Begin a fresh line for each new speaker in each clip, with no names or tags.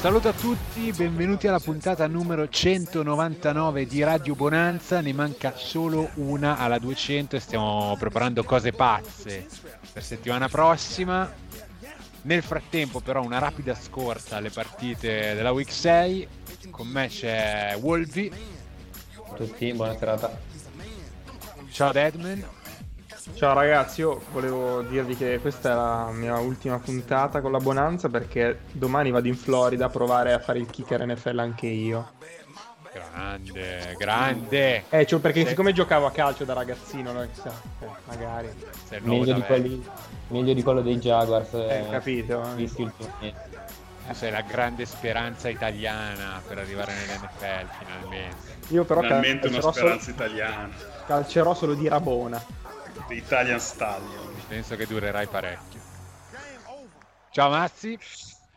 Saluto a tutti, benvenuti alla puntata numero 199 di Radio Bonanza, ne manca solo una alla 200 e stiamo preparando cose pazze per settimana prossima. Nel frattempo però una rapida scorsa alle partite della Week 6, con me c'è Wolvi.
Ciao a tutti, buona serata.
Ciao Deadman.
Ciao ragazzi, io volevo dirvi che questa è la mia ultima puntata con la Bonanza perché domani vado in Florida a provare a fare il kicker NFL anche io.
Grande, grande.
Eh, cioè perché Sei... siccome giocavo a calcio da ragazzino, no, chissà, eh, magari.
Meglio di, quelli, meglio di, quello dei Jaguars.
Eh, eh capito. Visti
ultimamente. Tu sei la grande speranza italiana per arrivare nell'NFL finalmente.
Io però
finalmente una speranza solo... italiana.
Calcerò solo di Rabona.
Italian Stadium.
Penso che durerai parecchio. Ciao Mazzi.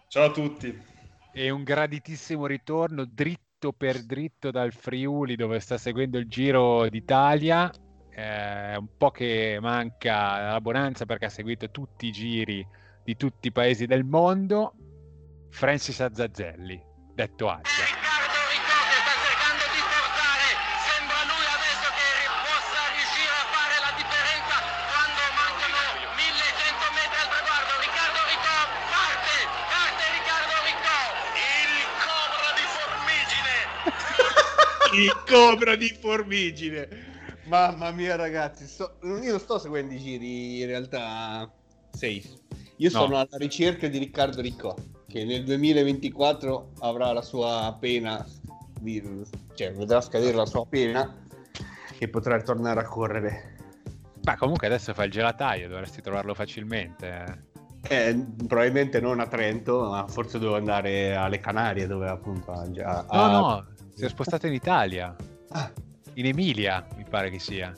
Ciao a tutti.
E un graditissimo ritorno dritto per dritto dal Friuli dove sta seguendo il Giro d'Italia. Eh, un po' che manca la Bonanza perché ha seguito tutti i giri di tutti i paesi del mondo. Francis Azzazzelli, detto Azza.
il cobra di formigine. Mamma mia, ragazzi, sto... io non sto seguendo i giri in realtà safe. Io no. sono alla ricerca di Riccardo Riccò, che nel 2024 avrà la sua pena, cioè vedrà scadere la sua pena e potrà tornare a correre.
Ma comunque adesso fa il gelataio, dovresti trovarlo facilmente.
Eh, probabilmente non a Trento, ma forse devo andare alle Canarie dove appunto ha già...
No, no, si è spostato in Italia. Ah. In Emilia, mi pare che sia.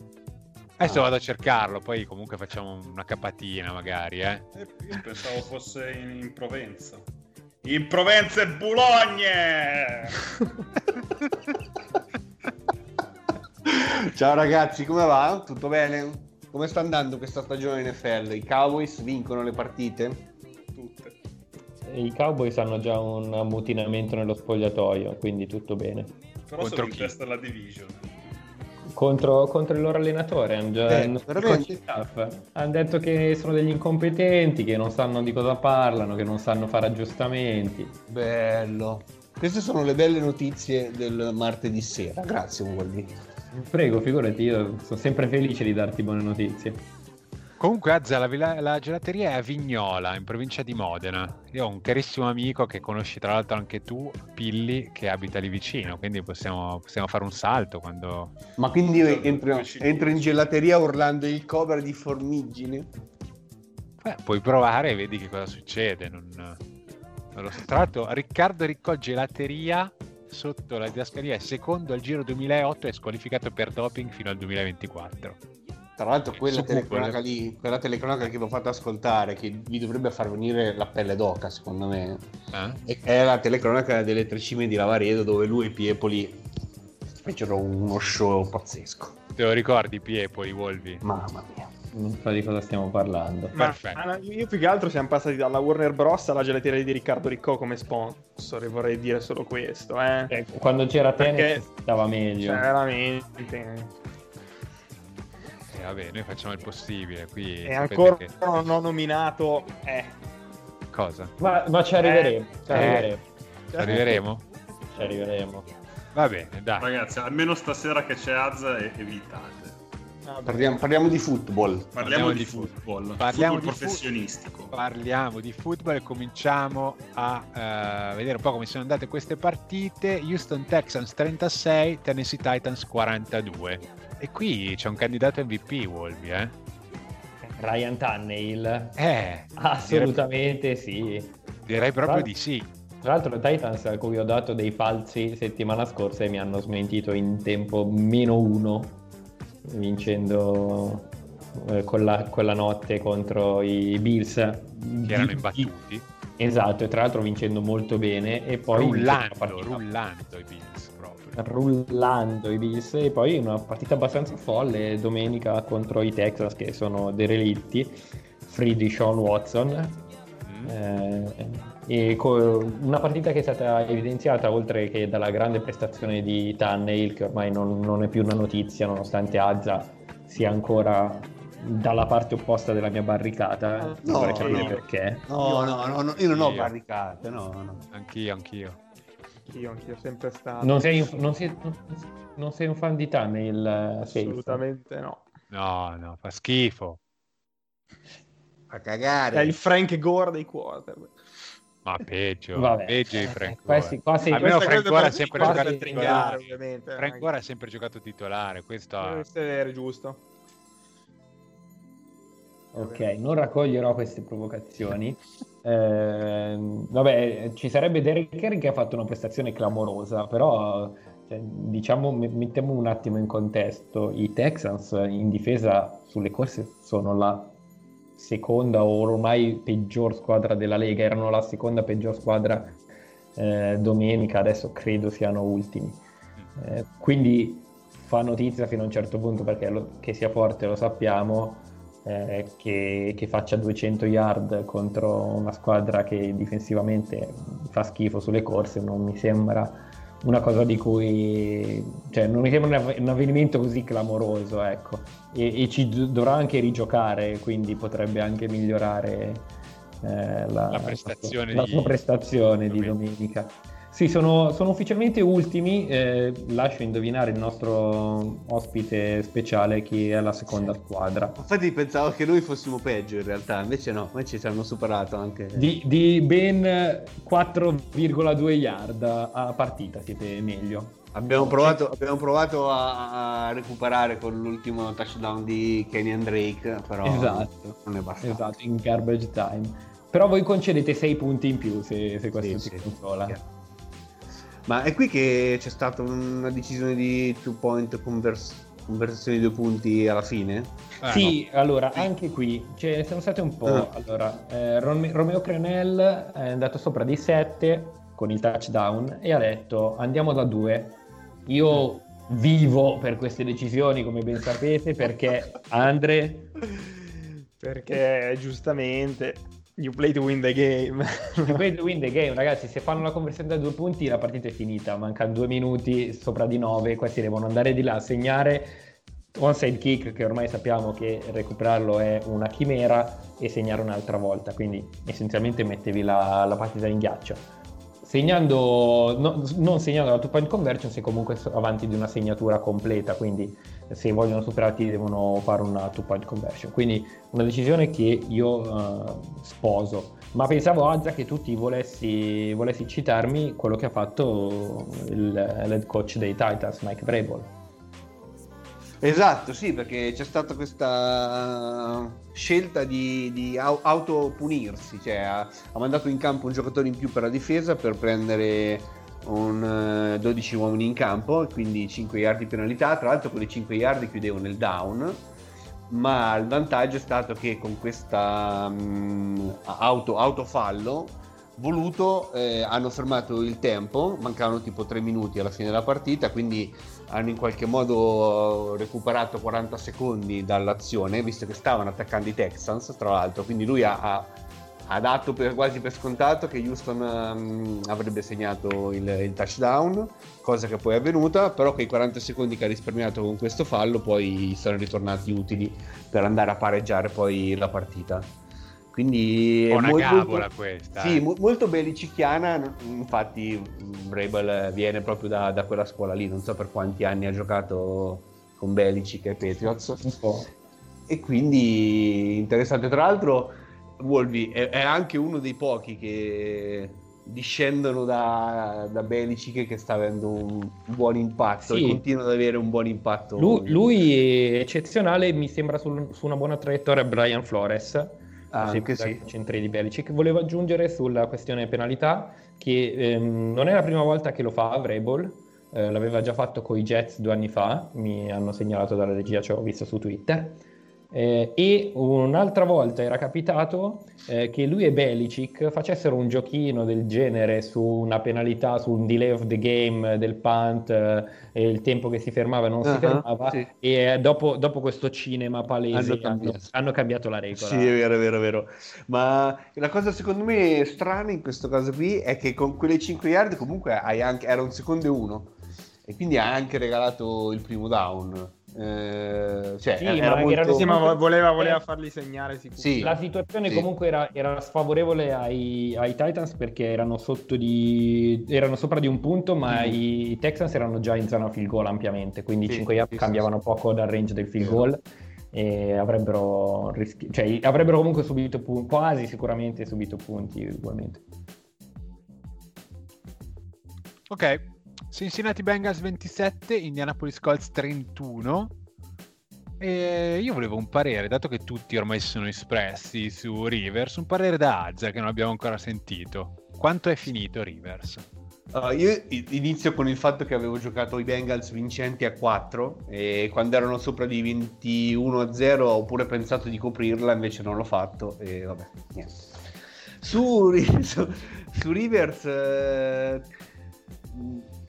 Adesso ah. vado a cercarlo, poi comunque facciamo una capatina magari, eh.
eh pensavo fosse in, in Provenza. In Provenza e Boulogne! Ciao ragazzi, come va? Tutto bene? Come sta andando questa stagione in NFL? I Cowboys vincono le partite?
I Cowboys hanno già un ammutinamento nello spogliatoio, quindi tutto bene.
Però contro sono in testa alla division.
Contro, contro, il loro allenatore, hanno già eh, hanno, hanno detto che sono degli incompetenti, che non sanno di cosa parlano, che non sanno fare aggiustamenti.
Bello. Queste sono le belle notizie del martedì sera. Grazie, Wolvi.
Prego, figurati, io sono sempre felice di darti buone notizie.
Comunque, Azza, la, la, gelateria è a Vignola, in provincia di Modena. Io ho un carissimo amico che conosci tra l'altro anche tu, Pilli, che abita lì vicino, quindi possiamo, possiamo fare un salto quando...
Ma quindi io entro, entro in gelateria urlando il cover di Formigine?
Beh, puoi provare e vedi che cosa succede. Non, non lo so. Tra l'altro, Riccardo Riccò Gelateria sotto la didascalia secondo al Giro 2008 è squalificato per doping fino al 2024.
Tra l'altro quella telecronaca lì, quella telecronaca che vi ho fatto ascoltare, che vi dovrebbe far venire la pelle d'oca secondo me, eh? è la telecronaca delle tre cime di Lavaredo dove lui e Piepoli fecero uno show pazzesco.
Te lo ricordi Piepoli, Volvi?
Mamma mia
non so di cosa stiamo parlando.
Ma, Perfetto. io più che altro siamo passati dalla Warner Bros. alla gelateria di Riccardo Riccò come sponsor, e vorrei dire solo questo. Eh.
Eh, quando c'era Tennis stava meglio.
Veramente.
Eh, vabbè, noi facciamo il possibile. Qui
e ancora che... non ho nominato. Eh.
Cosa?
Ma, ma ci arriveremo.
Ci arriveremo.
Ci
arriveremo?
Ci arriveremo.
Va bene, dai.
Ragazzi, almeno stasera che c'è Az evitate.
Parliamo, parliamo, di football.
Parliamo, parliamo di, di football.
Parliamo
football
di
professionistico.
Fu- parliamo di football e cominciamo a uh, vedere un po' come sono andate queste partite. Houston Texans 36, Tennessee Titans 42. E qui c'è un candidato MVP, Wolby, eh?
Ryan Tannehill?
Eh,
assolutamente direi, sì.
Direi proprio di sì.
Tra l'altro, i Titans a cui ho dato dei falsi settimana scorsa e mi hanno smentito in tempo meno uno vincendo eh, quella, quella, notte contro i Bills.
Che erano imbattuti.
Esatto, e tra l'altro vincendo molto bene. E poi
rullando, rullando i Bills.
Rullando i Bills e poi una partita abbastanza folle domenica contro i Texas che sono derelitti. Free di Sean Watson. Mm. Eh, e una partita che è stata evidenziata oltre che dalla grande prestazione di Tannehill che ormai non, non è più una notizia nonostante Azza sia ancora dalla parte opposta della mia barricata
no, vorrei capire no. perché no, no no no io non ho barricate no, no.
anch'io anch'io
anch'io anch'io sempre stato
non sei, non sei, non sei un fan di Tannehill
assolutamente no
no no fa schifo
a cagare
è il Frank Gore dei quarterback
ma peggio, Vabbè. peggio di
eh,
Frank
questi, quasi,
Almeno Frank Gore ha sempre giocato titolare. Ovviamente, Frank Gore ha sempre giocato titolare. Questo
deve essere giusto.
Ok, non raccoglierò queste provocazioni. Eh, vabbè, ci sarebbe Derek Henry che ha fatto una prestazione clamorosa, però cioè, diciamo, mettiamo un attimo in contesto. I Texans in difesa sulle corse sono la seconda o ormai peggior squadra della Lega, erano la seconda peggior squadra eh, domenica, adesso credo siano ultimi. Eh, quindi fa notizia fino a un certo punto perché lo, che sia forte lo sappiamo, eh, che, che, faccia 200 yard contro una squadra che difensivamente fa schifo sulle corse non mi sembra una cosa di cui cioè, non mi sembra un avvenimento così clamoroso ecco. E, e ci dovrà anche rigiocare quindi potrebbe anche migliorare eh, la,
la, prestazione,
la,
di...
la sua prestazione di domenica sì, sono, sono ufficialmente ultimi. Eh, lascio indovinare il nostro ospite speciale chi è la seconda squadra.
Infatti pensavo che noi fossimo peggio in realtà, invece no, invece ci hanno superato anche.
Di, di ben 4,2 yard a partita siete meglio.
Abbiamo provato, abbiamo provato a, a, recuperare con l'ultimo touchdown di Kenny and Drake, però esatto, non è bastato.
Esatto, in garbage time. Però voi concedete 6 punti in più se, se questo sì, si sì, consola. Sì.
Ma è qui che c'è stata una decisione di two point convers- conversione di due punti alla fine?
Ah, sì, no. allora anche qui cioè, sono state un po'. Uh. Allora, eh, Rome- Romeo Crenel è andato sopra di 7 con il touchdown e ha detto andiamo da 2. Io vivo per queste decisioni, come ben sapete, perché Andre.
Perché giustamente You play to win the game.
you play to win the game, ragazzi. Se fanno la conversione da due punti, la partita è finita. Mancano due minuti sopra di nove. Questi devono andare di là a segnare onside kick, che ormai sappiamo che recuperarlo è una chimera, e segnare un'altra volta. Quindi essenzialmente mettevi la, la partita in ghiaccio segnando, no, non segnando la two point conversion se comunque avanti di una segnatura completa, quindi se vogliono superarti devono fare una two point conversion. Quindi una decisione che io uh, sposo. Ma pensavo Azza che tu ti volessi, volessi citarmi quello che ha fatto il, l'head coach dei Titans, Mike Vrabel.
Esatto, sì, perché c'è stata questa scelta di, di autopunirsi, cioè ha, ha, mandato in campo un giocatore in più per la difesa per prendere un, 12 eh, uomini in campo, quindi 5 yard di penalità, tra l'altro quelle 5 yard chiudevano il down, ma il vantaggio è stato che con questa um, auto, autofallo voluto eh, hanno fermato il tempo, mancavano tipo 3 minuti alla fine della partita, quindi hanno in qualche modo recuperato 40 secondi dall'azione, visto che stavano attaccando i Texans, tra l'altro, quindi lui ha, ha, ha dato per, quasi per scontato che Houston um, avrebbe segnato il, il, touchdown, cosa che poi è avvenuta, però quei 40 secondi che ha risparmiato con questo fallo poi sono ritornati utili per andare a pareggiare poi la partita. Quindi
Un po'
è
una
mol-
gabola
molto,
questa,
Sì,
eh.
mo- molto belliciciana, infatti Vrabel viene proprio da, da quella scuola lì, non so per quanti anni ha giocato con Belicic e Patriots.
Un po'.
E quindi interessante. Tra l'altro, Wolvi è, è anche uno dei pochi che discendono da, da Belicic che sta avendo un buon impatto
Sì.
e continua ad avere un buon impatto.
Lui, lui è eccezionale, mi sembra sul- su una buona traiettoria Brian Flores,
Ah, anche sì.
centri di Belicic. Volevo aggiungere sulla questione penalità che ehm, non è la prima volta che lo fa Vrabel, eh, l'aveva già fatto con i Jets due anni fa, mi hanno segnalato dalla regia, ci ho visto su Twitter. Eh, e un'altra volta era capitato eh, che lui e Belicic facessero un giochino del genere su una penalità, su un delay of the game del punt eh, e il tempo che si fermava e non si
Ah,
fermava
sì.
e eh, dopo, dopo questo cinema palese
Hanno
hanno,
cambiato.
hanno cambiato la regola.
Sì, è vero, è vero, è vero. Ma la cosa secondo me strana in questo caso qui è che con quelle 5 yard comunque hai anche, era un secondo e uno e quindi ha anche regalato il primo down. Eh, cioè,
Sì,
era
ma
molto...
erano-
Sì, ma vo- voleva, voleva farli segnare.
Sì.
La situazione
Sì.
comunque era, era sfavorevole ai, ai Titans perché erano sotto di erano sopra di un punto, ma
Mm.
i Texans erano già in zona field goal ampiamente, quindi i
Sì,
5 yard cambiavano
sì.
poco dal range del field goal e avrebbero, rischi- cioè, avrebbero comunque subito punti, quasi sicuramente subito punti ugualmente.
Ok, Cincinnati Bengals 27, Indianapolis Colts 31. E io volevo un parere, dato che tutti ormai si sono espressi su Rivers, un parere da Azza che non abbiamo ancora sentito. Quanto è finito Rivers?
Uh, io inizio con il fatto che avevo giocato i Bengals vincenti a 4 e quando erano sopra di 21 a 0 ho pure pensato di coprirla, invece non l'ho fatto e vabbè, niente. Su, su, su Rivers, eh,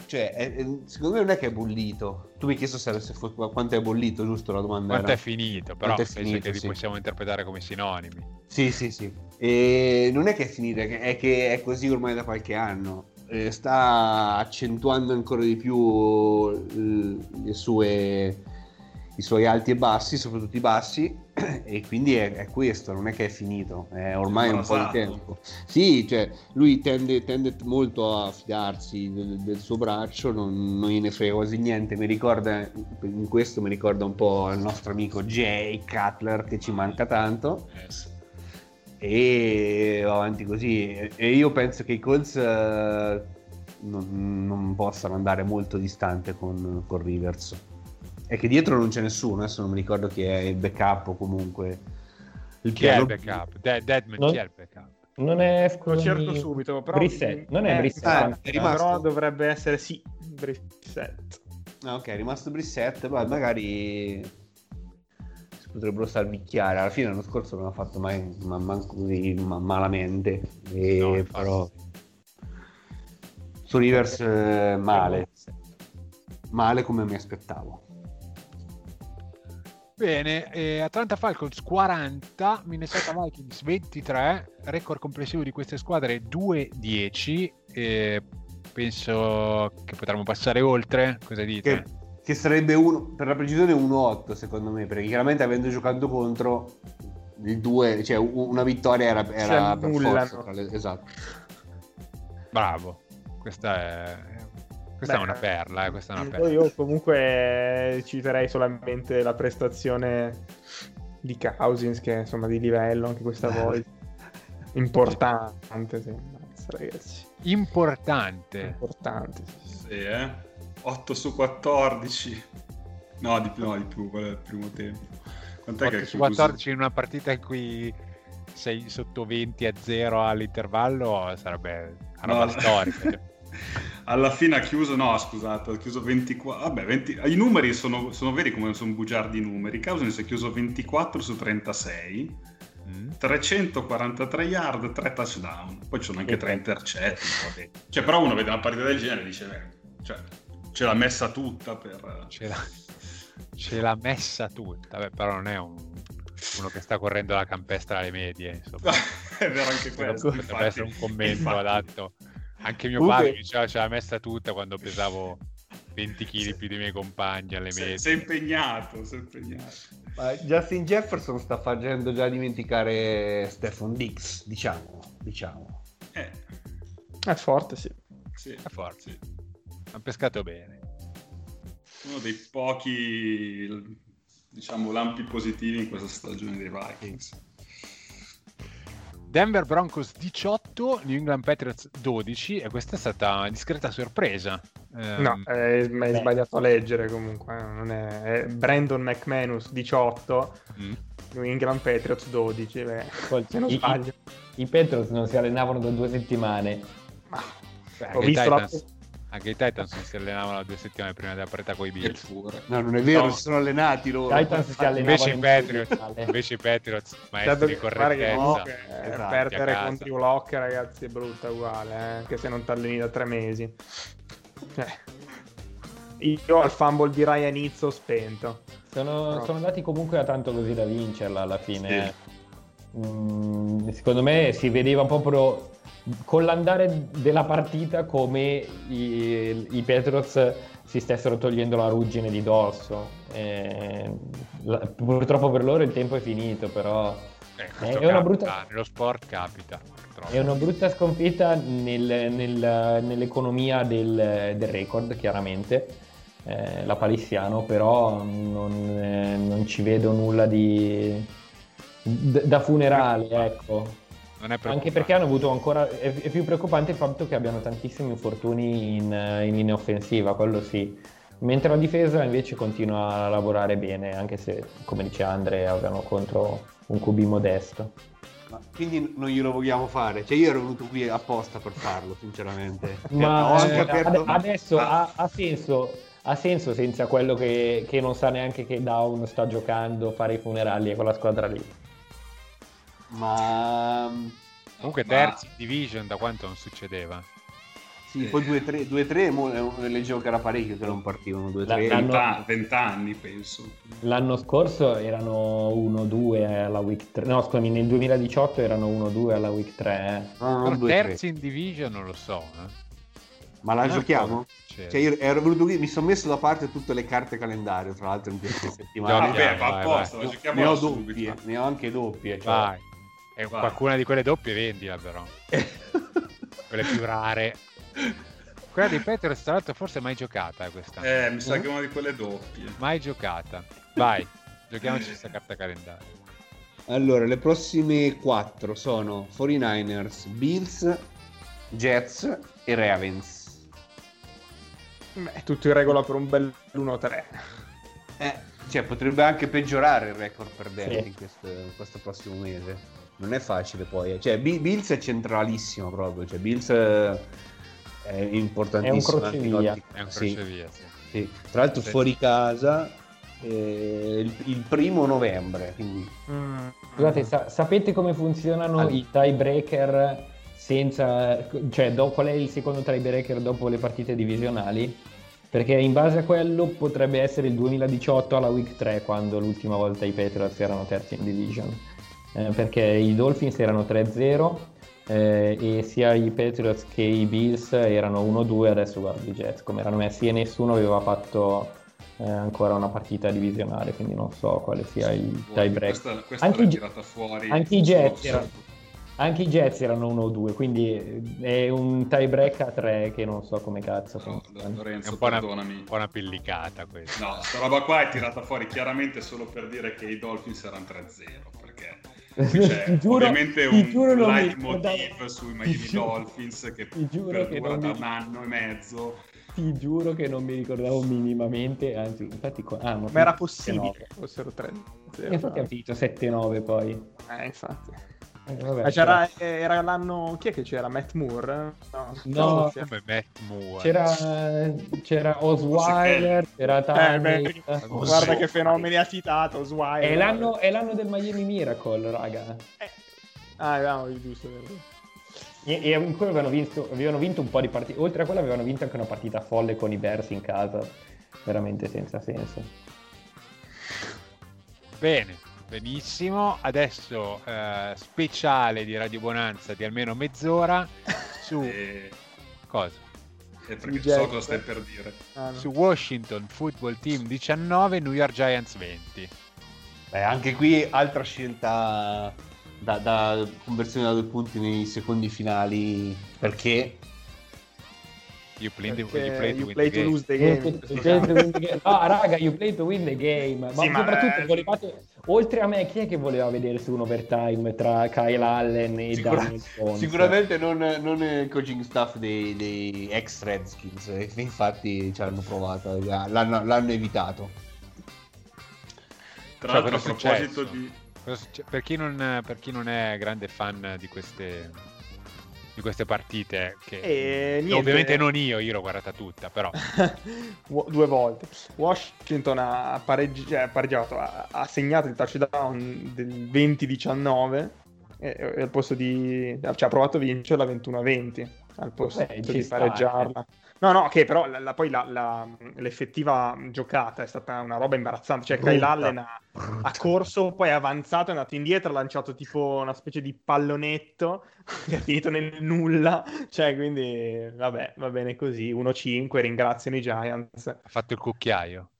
cioè, è- è- secondo me non è che è bollito. Tu mi hai chiesto se, se fu- quanto è bollito, giusto la domanda?
Quanto
era?
è finito? Però
Quanto è
penso
finito,
che li
sì.
possiamo interpretare come sinonimi.
Sì, sì, sì. E non è che è finita, è che- è così ormai da qualche anno. Eh, sta accentuando ancora di più eh, le sue, i suoi alti e bassi, soprattutto i bassi, e quindi è, è questo, non è che è finito, è ormai un po' di tempo. Sì, cioè lui tende, tende molto a fidarsi del, del suo braccio, non, non gliene frega quasi niente. Mi ricorda, in questo mi ricorda un po' il nostro amico Jay Cutler che ci manca tanto e va avanti così. E- E io penso che i Colts eh, non, non possano andare molto distante con, con Rivers. E che dietro non c'è nessuno, adesso non mi ricordo chi è il backup o comunque il
Chi è il
piano-
backup? De- Deadman,
Non-
chi è il backup?
Non è
Lo cerco
scusami,
subito, però...
Brissett, non è
Eh.
Ah, è rimasto.
Però dovrebbe essere sì, Brissett.
Ah, ok, è rimasto Brissett, ma magari si potrebbero salvicchiare. Alla fine l'anno scorso non ha fatto mai ma, manco così ma- malamente. E
No,
però su Rivers eh, male. Male come mi aspettavo.
Bene, eh, Atlanta Falcons 40, Minnesota Vikings 23, record complessivo di queste squadre 2-10. eh, penso che potremmo passare oltre. Cosa dite?
Che, che sarebbe uno, per la precisione 1-8 secondo me, perché chiaramente avendo giocato contro il 2, cioè una vittoria era, era per
annullano.
forza. esatto.
Bravo, questa è, questa
Beh,
è una perla. eh, questa è una
Poi
perla.
Io comunque citerei solamente la prestazione di Cousins, che è insomma di livello anche questa volta. Importante, sì. Ragazzi.
Importante.
Importante. sì,
eh? 8 su 14. No, di più, no, di più, quello è il primo tempo. Quant'è che
8
è
su
chiuso?
14 in una partita in cui sei sotto 20 a 0 all'intervallo sarebbe una roba
No,
storica.
Alla fine ha chiuso, no scusate, ha chiuso 24, vabbè 20 i numeri sono, sono veri come sono bugiardi i numeri, Cousins ha chiuso 24 su 36,
Mm.
343 yard, 3 touchdown, poi ci sono anche
Sì.
3 intercetti, vabbè. cioè però uno vede una partita del genere e dice, cioè, ce l'ha messa tutta per...
Ce l'ha, ce l'ha messa tutta, Beh, però non è un- uno che sta correndo la campestra alle medie. Insomma.
è vero anche questo,
Potrebbe
infatti.
essere un commento
Infatti.
adatto. Anche mio padre diceva ce l'ha messa tutta quando pesavo 20 kg più dei miei compagni alle
Sei,
medie.
sei impegnato, sei impegnato.
Ma Justin Jefferson sta facendo già dimenticare Stefan Dix, diciamo, diciamo.
Eh,
È forte, sì.
sì,
È forte.
sì.
Hanno pescato bene.
Uno dei pochi, diciamo, lampi positivi in questa stagione dei Vikings.
Denver Broncos 18, New England Patriots 12 e questa è stata una discreta sorpresa. Ehm,
No, è, ma hai sbagliato a leggere comunque. eh, Non è, è Brandon McManus 18,
mm.
New England Patriots 12. Beh,
Poi
se non
i-
sbaglio.
I, i Petros non si allenavano da due settimane.
Ma-
Beh,
ho visto la...
Anche i Titans non si allenavano due settimane prima della partita con i Bills.
No, non è vero,
No.
si sono allenati loro.
Titans si allenavano
Invece i
in
Patriots, invece i Patriots
Cioè,
maestri di
guarda che
correttezza.
comunque, eh,
Esatto,
perdere contro i Block, ragazzi, è brutta uguale, eh, anche se non ti alleni da tre mesi. Cioè, io al fumble di Ryan Izzo ho spento.
Sono,
No.
sono andati comunque a tanto così da vincerla alla fine. Mm, secondo me si vedeva proprio con l'andare della partita come i, i Patriots si stessero togliendo la ruggine di dosso. Eh, la- purtroppo per loro il tempo è finito, però
Eh,
È una brutta-
Nello sport capita. purtroppo.
è una brutta sconfitta nel- nel- nell'economia del, del record, chiaramente. Eh, la Palissiano, però non, eh, non ci vedo nulla di da funerale, ecco.
Non è
Anche perché hanno avuto ancora. È, è più preoccupante il fatto che abbiano tantissimi infortuni in, in linea offensiva, quello sì. Mentre la difesa invece continua a lavorare bene, anche se, come dice Andre, avevano contro un QB modesto.
Ma quindi non glielo vogliamo fare. Cioè, io ero venuto qui apposta per farlo, sinceramente.
Ma
Ho anche
eh,
aperto-
ade- adesso
Ah,
ha, ha senso, ha senso senza quello che, che non sa neanche che Down sta giocando, fare i funerali e quella squadra lì.
Ma
Comunque
Ma-
terzi in division da quanto non succedeva.
sì, poi 2-3, 2-3 mo- eh, leggevo che era parecchio che non partivano 2-3.
La- l'hanno-
Venta- Vent'anni, penso.
L'anno scorso erano 1-2 alla week 3, no scusami, nel 2018 erano 1-2 alla week 3. eh.
No, non
Però
2-3.
terzi in division non lo so. eh.
Ma la
Non
giochiamo? Cioè, io ero venuto qui, mi sono messo da parte tutte le carte calendario, tra l'altro in queste settimane.
Giochi,
Vabbè, va apposta,
vai.
la giochiamo
ne ho
subito.
doppie, ne ho anche doppie. Cioè.
E
Vai.
qualcuna di quelle doppie vendila però. Quelle più rare. Quella dei Patriots tra l'altro forse mai giocata eh, questa.
Eh, mi sa che è una di quelle doppie.
Mai giocata. Vai, giochiamoci questa carta calendario.
Allora, le prossime 4 sono 49ers, Bills, Jets e Ravens.
Beh, tutto in regola per un bel 1-3.
Eh, cioè, potrebbe anche peggiorare il record perdenti
Sì.
in, questo, in questo prossimo mese. Non è facile poi. eh. Cioè, Bi- Bills è centralissimo proprio. Cioè, Bills eh, è importantissimo.
È un
anche in
crocevia.
ottica-
È un
sì,
crocevia, sì.
sì. Tra l'altro
Sì.
fuori casa eh, il, il primo novembre. Quindi...
Mm.
Scusate, sa- sapete come funzionano
Allora.
i tiebreaker senza... cioè do- qual è il secondo tiebreaker dopo le partite divisionali? Perché in base a quello potrebbe essere il 2018 alla week 3 quando l'ultima volta i Patriots erano terzi in division. Eh, perché i Dolphins erano 3-0 eh, e sia i Patriots che i Bills erano 1-2, adesso guardo i Jets come erano messi e nessuno aveva fatto eh, ancora una partita divisionale, quindi non so quale sia il tiebreaker.
Questa, questa
Anche
tirata fuori.
anche i Jets erano- Anche i Jets erano 1-2, quindi è un tie break a 3 che non so come cazzo
No,
funziona.
È
Lorenzo,
un po' una,
perdonami.
un po' una pillicata questa.
No, sta roba qua è tirata fuori chiaramente solo per dire che i Dolphins erano 3-0, perché qui c'è
Ti giuro-
ovviamente
ti
un
giuro non mi
leitmotiv sui
ti
Miami
giuro-
Dolphins che
ti giuro che non
da
mi-
un anno e mezzo.
Ti giuro che non mi ricordavo minimamente, anzi, infatti... Ah,
Ma era possibile
7-9.
che fossero 3
Infatti ha finito 7-9 poi.
Eh, infatti.
Eh, vabbè,
Ma c'era, eh, era l'anno... Chi è che c'era? Matt Moore? No,
No.
c'era-
Come Matt Moore.
C'era, c'era Osweiler, c'era
Eh, beh,
Oh,
guarda che fenomeni ha citato Swire.
È l'anno, è l'anno del Miami Miracle, raga.
Ah, no, giusto. vero.
E, e in cui avevano vinto, avevano vinto un po' di partite. Oltre a quello, avevano vinto anche una partita folle con i Bears in casa. Veramente senza senso.
Bene, benissimo. Adesso eh, speciale di Radio Bonanza di almeno mezz'ora su
E
cosa?
Eh, perché
Su
so cosa stai per dire.
Ah, no.
Su Washington Football Team 19, New York Giants 20.
Beh, anche qui altra scelta da, da conversione da due punti nei secondi finali perché
You play, the,
Perché
you play to
you
win
play to lose the game. questo
you play
chiama.
to win the game. No, raga, you play to win the game. Ma
Sì, ma,
soprattutto
eh,
volevate, oltre a me, chi è che voleva vedere su un overtime tra Kyle Allen e
Sicura-
Daniel Jones?
sicuramente non, non il coaching staff dei, dei ex Redskins infatti ci hanno provato l'hanno, l'hanno evitato
Tra
Cioè,
l'altro, a proposito
successo?
di.
Per chi, non, per chi non è grande fan di queste, di queste partite, che
E niente.
ovviamente non io, io l'ho guardata tutta, però
due volte. Washington ha, pareggi- cioè, pareggiato, ha, ha segnato il touchdown del 20-19 e, e al posto di... cioè ha provato a vincerla 21-20 al posto
Beh,
di
sta,
pareggiarla. No, no, che però la- la- poi la- la- l'effettiva giocata è stata una roba imbarazzante. Cioè, Kyle. Allen ha, ha corso, poi è avanzato, è andato indietro, ha lanciato tipo una specie di pallonetto che è finito nel nulla. Cioè, quindi, vabbè, va bene così. 1-5, ringraziano i Giants.
ha fatto il cucchiaio.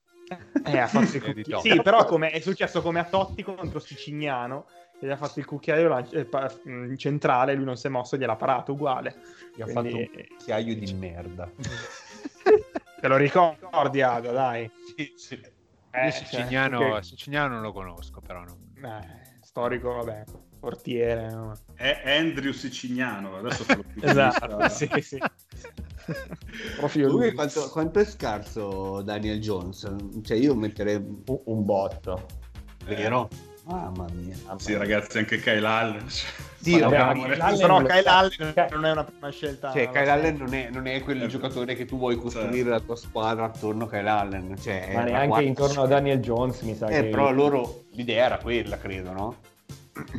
Eh, ha fatto il cucchiaio. Sì, però come, è successo come a Totti contro Siciliano. Gli ha fatto il cucchiaio lan- eh, pa- in centrale, lui non si è mosso, gliel'ha parato uguale.
gli ha
Quindi-
fatto un cucchiaio di merda
Te lo ricordi, Ada, dai.
sì, sì.
Eh,
Io
cioè,
Siciliano,
che-
Siciliano non lo conosco, però non...
eh, storico, vabbè, portiere. no?
È Andrew Siciliano. Adesso te lo.
Esatto, sì, sì. Lui.
quanto, quanto è scarso Daniel Jones cioè io metterei
Un, un botto.
vero mamma mia
Sì, ragazzi, anche Kyle Allen.
Sì,
Allen
Però Kyle Allen non è una prima scelta.
Cioè, Kyle. Allen non è, non è quel
Eh,
giocatore che tu vuoi costruire la tua squadra attorno a Kyle Allen. Cioè,
Ma neanche
quarta-
intorno a Daniel Jones, mi sa
Eh,
che...
però loro l'idea era quella, credo, no?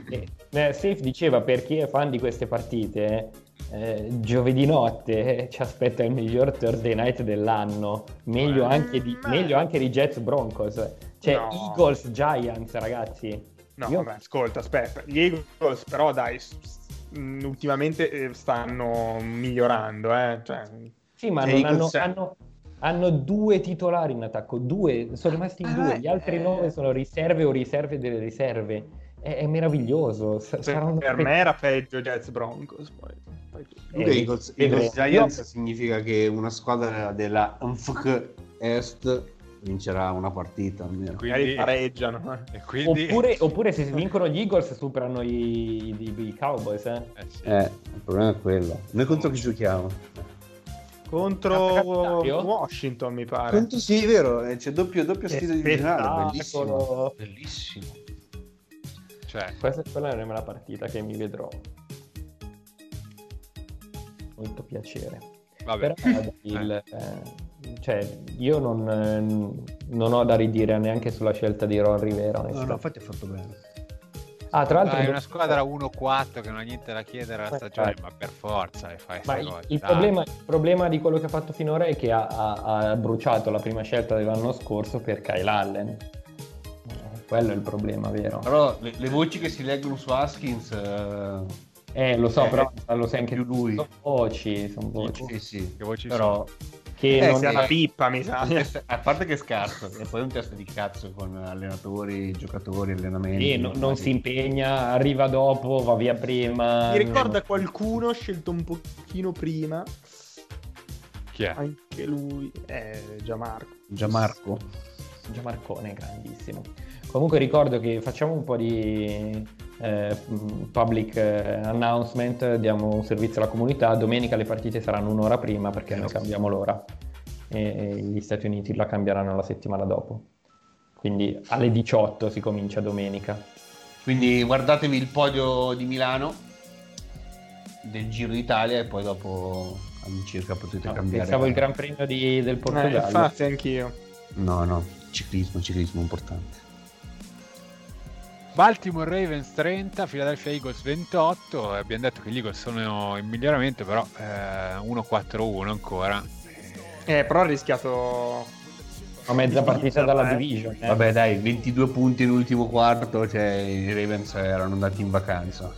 Eh, eh, Safe diceva per chi è fan di queste partite, eh, giovedì notte eh, ci aspetta il miglior Thursday night dell'anno, meglio,
Eh,
anche di,
ma-
meglio anche di Jets Broncos, cioè
No.
Eagles Giants ragazzi.
No,
Io-
vabbè, ascolta, aspetta. Gli Eagles, però, dai, s- s- mh, ultimamente eh, stanno migliorando, eh. Cioè,
Sì, ma
Cioè,
hanno, hanno, hanno due titolari in attacco, due, sono rimasti in
Ah,
due, gli altri
eh.
nove sono riserve o riserve delle riserve. È, è meraviglioso. Sa-
per, per me era peggio Jets Broncos. Poi.
Comunque
Eh,
Eagles. Eagles Giants significa che una squadra della NFK Est vincerà una partita almeno.
Magari
Quindi,
pareggiano. eh.
e quindi...
Oppure, oppure se vincono gli Eagles superano i, i- i Cowboys, eh.
Eh, sì.
Eh, il problema è quello. Noi contro chi giochiamo?
Contro
Capitario?
Washington, mi pare.
Contro sì, è vero, eh, c'è doppio, doppia
Che
sfida divisionale,
spettacolo.
bellissimo. Bellissimo.
Cioè,
Questa quella non è la partita che mi vedrò. Molto piacere.
Vabbè.
Però il, eh, cioè, io non, eh, non ho da ridire neanche sulla scelta di Ron Rivera. onestamente.
infatti ha fatto bene.
Ah, tra l'altro,
Dai, una squadra 1-4 che non ha niente da chiedere alla
Eh,
stagione, ma per forza le fai
Ma il, il problema, il problema di quello che ha fatto finora è che ha, ha- ha bruciato la prima scelta dell'anno scorso per Kyle Allen. Eh, quello è il problema, vero?
Però le, le voci che si leggono su Haskins... eh,
Eh, lo so,
Eh,
però lo sai anche
più lui.
Sono voci, sono voci.
sì, sì.
Che voci
Però...
Che
Eh,
non
Sia
è-
una pippa, mi sa.
a parte che è scarso, e poi un test di cazzo con allenatori, giocatori, allenamenti.
Sì, no- non si impegna, arriva dopo, va via prima.
Mi ricorda qualcuno scelto un pochino prima.
Chi è?
Anche lui. È Gianmarco.
Gianmarco.
Gianmarcone, grandissimo. Comunque ricordo che facciamo un po' di eh, public eh, announcement, diamo un servizio alla comunità. Domenica le partite saranno un'ora prima perché noi cambiamo l'ora e, e gli Stati Uniti la cambieranno la settimana dopo. Quindi alle 18 si comincia domenica.
Quindi guardatevi il podio di Milano del Giro d'Italia e poi dopo all'incirca potete
No,
cambiare.
pensavo il Gran Premio di- del
Eh,
Portogallo.
infatti, anch'io.
No, no, ciclismo, ciclismo importante.
Baltimore Ravens 30, Philadelphia Eagles 28. e Abbiamo detto che gli Eagles sono in miglioramento, però eh, 1-4-1 ancora.
Eh, però ha rischiato.
a mezza partita dalla
Eh.
division. eh.
Vabbè, dai, 22 punti nell'ultimo quarto, cioè i Ravens erano andati in vacanza.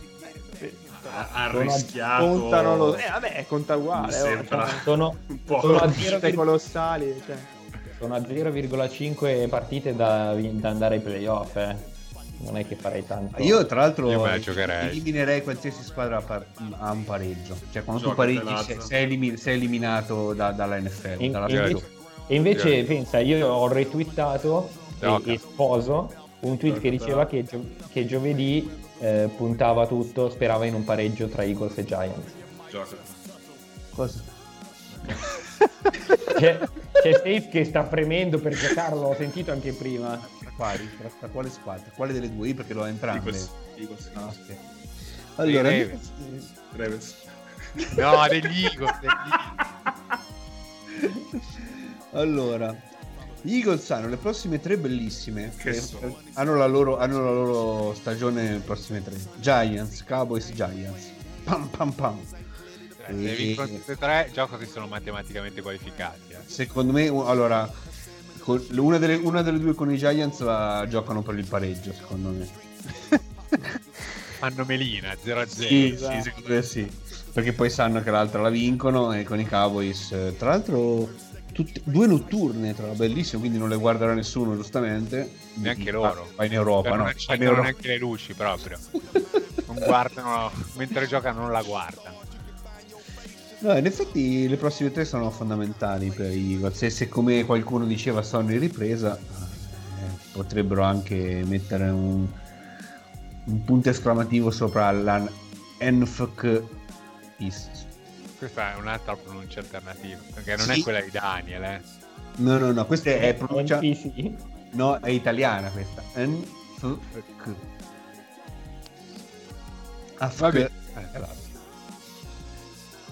Ha, rischiato.
Contano lo... Eh, vabbè, conta uguale.
Mi
oh,
sembra
cioè,
Sono,
un po'.
sono a 0,
colossali. Cioè.
sono a 0,5 partite da, da andare ai playoff. Eh. Non è che farei tanto.
Io tra l'altro
Io
eliminerei qualsiasi squadra a, par- a un pareggio. Cioè quando tu
Giocate,
pareggi sei, sei elimi- sei eliminato da- dalla NFL.
In-
dalla
invece, e invece,
Sì.
pensa, io ho retweetato e,
Gioca.
e sposo un tweet che diceva che, gio- che giovedì eh, puntava tutto, sperava in un pareggio tra Eagles e Giants.
Gioca.
Cosa?
C'è, c'è Safe che sta fremendo per giocarlo, l'ho sentito anche prima.
Tra quali? Tra, tra quale squadra? Quale delle due? Io perché l'ho entrambe.
Eagles. Eagles.
Ah, ok. Allora,
Ravens.
Ravens.
No, degli Eagles. degli Eagles.
allora, gli Eagles hanno le prossime tre bellissime.
Che
Eh,
sono?
hanno, la loro, hanno la loro stagione le prossime tre. Giants, Cowboys, Giants. Pam pam pam.
Se vincono tutte e tre, gioco che sono matematicamente qualificati. eh.
Secondo me, allora, una, delle, una delle due con i Giants la giocano per il pareggio, secondo me.
Fanno melina 0 a 0.
Sì,
esatto.
sì, secondo me sì. Perché poi sanno che l'altra la vincono e con i Cowboys, eh, tra l'altro, tutte- due notturne, tra bellissime, quindi non le guarderà nessuno, giustamente.
Neanche
Va-
loro.
Va in Europa,
Cioè,
no?
non
Va in
accendono
Europa.
neanche le luci proprio. Non guardano, mentre giocano non la guardano.
No, in effetti le prossime tre sono fondamentali per i Eagles. Se, se come qualcuno diceva sono in ripresa, eh, potrebbero anche mettere un, un punto esclamativo sopra la NFC East.
Questa è un'altra pronuncia alternativa, perché non
Sì.
è quella di Daniel, eh.
No, no, no, questa è pronuncia... No, è italiana questa. NFC.
Vabbè.
Afk.
Eh,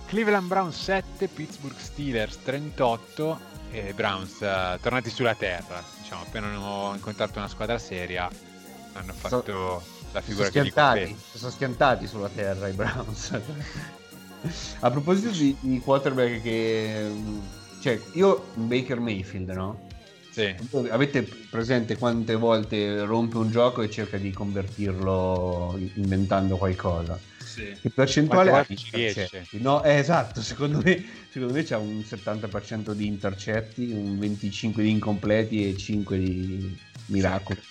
Cleveland Browns 7, Pittsburgh Steelers 38 e Browns eh, tornati sulla terra. Diciamo, appena hanno incontrato una squadra seria hanno fatto la
Sono
figura che gli
sono schiantati sulla terra i Browns. A proposito di, di quarterback che... Cioè, io Baker Mayfield, no?
Sì.
Avete presente quante volte rompe un gioco e cerca di convertirlo inventando qualcosa?
Sì.
Che percentuale ha intercetti? No, eh, esatto, secondo me, secondo me c'ha un 70% di intercetti, un 25% di incompleti e 5% di miracoli.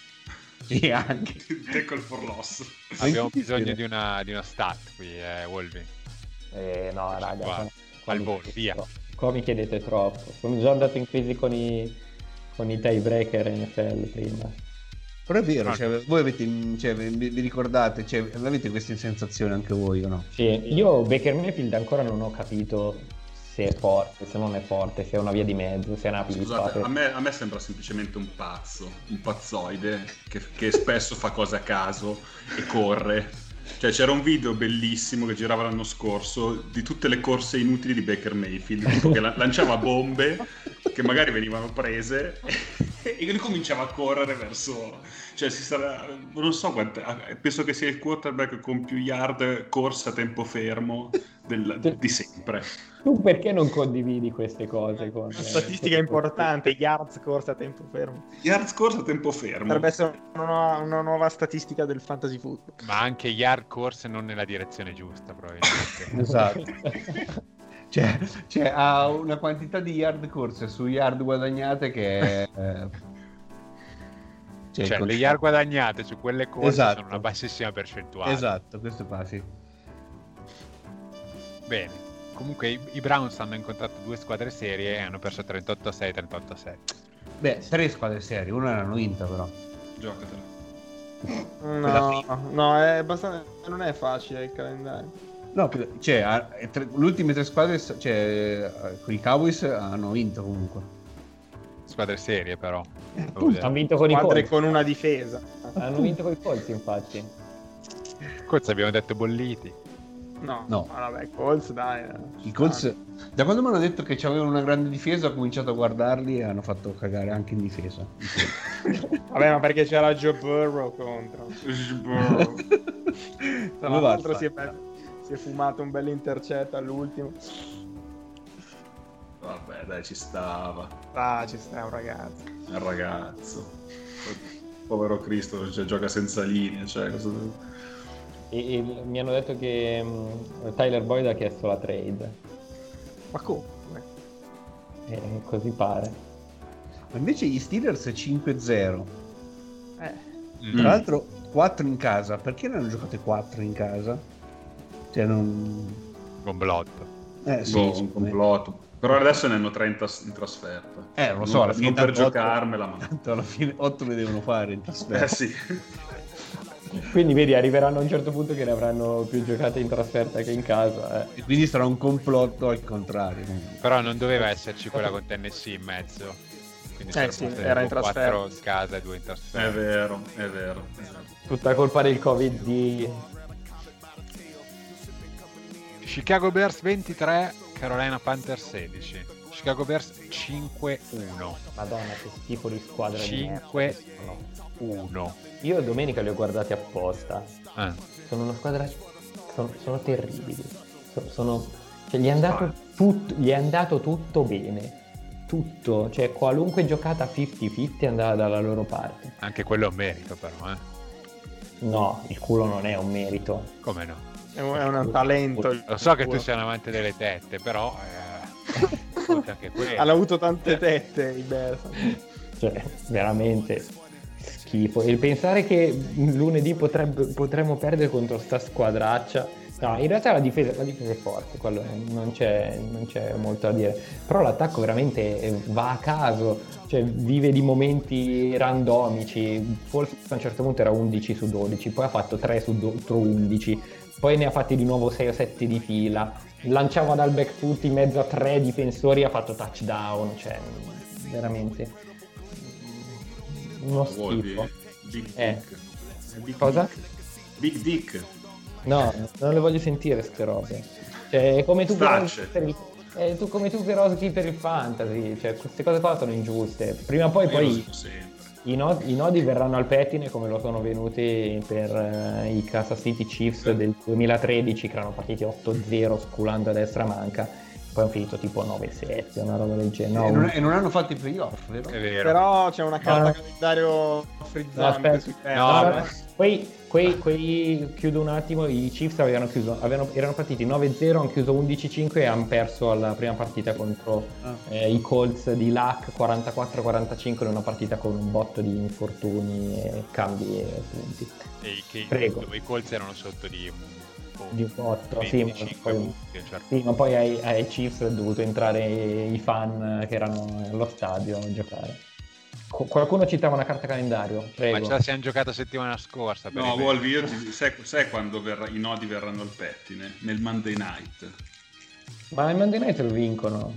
Sì, anche.
Tackle for loss.
Abbiamo bisogno di una, di una stat qui, eh, Wolvi.
Eh, no, raga.
Qua,
qua-
al
mi
volo,
chiedete
via.
troppo. Qua mi chiedete troppo. Sono già andato in crisi con i, con i tiebreaker NFL prima.
Però è vero, cioè, voi avete, cioè, vi, vi ricordate, cioè, avete queste sensazioni anche voi o no?
Sì, io Baker Mayfield ancora non ho capito se è forte, se non è forte, se è una via di mezzo, se è una
Scusate,
pippa.
a me, a me sembra semplicemente un pazzo, un pazzoide che, che spesso fa cose a caso e corre. Cioè c'era un video bellissimo che girava l'anno scorso di tutte le corse inutili di Baker Mayfield, tipo che la- lanciava bombe che magari venivano prese e lui cominciava a correre verso... Cioè si sarà... non so quante... penso che sia il quarterback con più yard corsa a tempo fermo del- di sempre.
Tu perché non condividi queste cose con...
Una statistica importante, yards corsa a tempo fermo.
Yard corsa a tempo fermo.
Potrebbe essere una nuova, una nuova statistica del fantasy football.
Ma anche yard corse non nella direzione giusta, probabilmente.
Esatto. cioè, cioè, ha una quantità di yard corse su yard guadagnate che è... eh,
cioè,
con-
le yard guadagnate su quelle corse
Esatto.
sono una bassissima percentuale.
Esatto, questo qua sì.
Bene. Comunque i, i Browns hanno incontrato due squadre serie e hanno perso 38-6 38-7.
Beh, tre squadre serie, una l'hanno vinta però.
Giocatela.
No, no, è abbastanza, non è facile il calendario.
No, cioè, tre- le ultime tre squadre, cioè, eh, con i Cowboys hanno vinto comunque.
Squadre serie però.
Hanno vinto con i
Squadre
Colts.
con una difesa.
Hanno vinto con i Colts, infatti.
Cosa abbiamo detto bolliti?
No,
No.
ma vabbè, Colts dai. eh,
I Colts, da quando mi hanno detto che avevano una grande difesa, ho cominciato a guardarli e hanno fatto cagare anche in difesa.
Vabbè, ma perché c'era Joe Burrow contro. Tra
Come va,
l'altro si è, si è fumato un bel intercetto all'ultimo.
Vabbè, dai, ci stava.
Ah, ci sta un ragazzo.
Un ragazzo. Povero Cristo, cioè, gioca senza linee. Cioè, cosa...
E, e mi hanno detto che mh, Tyler Boyd ha chiesto la trade.
Ma come?
E così pare.
Ma invece gli Steelers 5-0.
Eh,
Mm.
Tra l'altro 4 in casa. Perché non hanno giocate 4 in casa? Cioè non...
Complotto.
Eh sì,
Boh, un complotto. Però adesso ne hanno 30 in trasferta.
Eh, lo so,
non,
alla fine
non per
tanto otto-
giocarmela, ma...
Tanto alla fine 8 le devono fare in trasferta.
Eh sì.
Quindi vedi, arriveranno a un certo punto che ne avranno più giocate in trasferta che in casa. eh.
E quindi sarà un complotto al contrario.
Però non doveva esserci quella con Tennessee in mezzo. Quindi
Eh sì, era in trasferta.
quattro in casa e due in
È
trasferta.
vero, è vero. è vero.
Tutta colpa del Covid di...
Chicago Bears 23, Carolina Panthers 16. Chicago Bears 5-1.
Madonna, che schifo di squadra di merda.
5-1.
Io domenica li ho guardati apposta.
Eh.
Sono una squadra... Sono, sono terribili. So- sono... Cioè, gli è, andato tutto, gli è andato tutto bene. Tutto. Cioè, qualunque giocata 50-50 è andata dalla loro parte.
Anche quello è un merito però, eh.
No, il culo non è un merito.
Come no?
È un, è un talento.
Lo so che tu sei un amante delle tette, però... Eh, conta anche quello.
Hanno avuto tante tette i Bears.
Cioè, veramente schifo. E il pensare che lunedì potrebbe- potremmo perdere contro sta squadraccia. No, in realtà la difesa, la difesa è forte, quello non c'è, non c'è molto da dire. Però l'attacco veramente eh, va a caso, cioè vive di momenti randomici. Forse a un certo punto era 11 su 12, poi ha fatto 3 su do- su 11, poi ne ha fatti di nuovo 6 o 7 di fila. Lanciava dal back foot in mezzo a tre difensori, ha fatto touchdown, cioè veramente uno schifo.
Big
Eh.
Big
Cosa?
Dick. Big Dick.
No, non le voglio sentire queste robe. Cioè, è come tu
Stacce.
per il, è tu come tu per Oschi per il fantasy, cioè queste cose qua sono ingiuste. Prima o poi
Io
poi. I, no- i nodi verranno al pettine come lo sono venuti per eh, i Kansas City Chiefs del 2013 che erano partiti 8-0 sculando a destra manca. Poi hanno finito tipo 9-7, una roba del genere. No,
e, non, e non hanno fatto i playoff, vero?
È vero.
Però c'è una carta
No.
calendario
No,
frizzante
No.
No,
beh.
no, quei, quei, quei- chiudo un attimo, i Chiefs avevano chiuso, avevano- erano partiti 9-0, hanno chiuso 11-5 e hanno perso alla prima partita contro
Ah.
eh, i Colts di Luck 44-45 in una partita con un botto di infortuni e cambi e punti.
E i, che,
Prego.
dove i Colts erano sotto di un po'.
Di un botto, sì, ma
25
poi-
certo
Sì, ma poi ai, ai Chiefs è dovuto entrare i fan che erano allo stadio a giocare. Qu- qualcuno citava una carta calendario,
Ma
prego.
ce la siamo giocata settimana scorsa. per
No,
i
Wolvi, io ti, sai, sai quando verrà- i nodi verranno al pettine? Nel Monday night.
Ma il Monday Night lo vincono.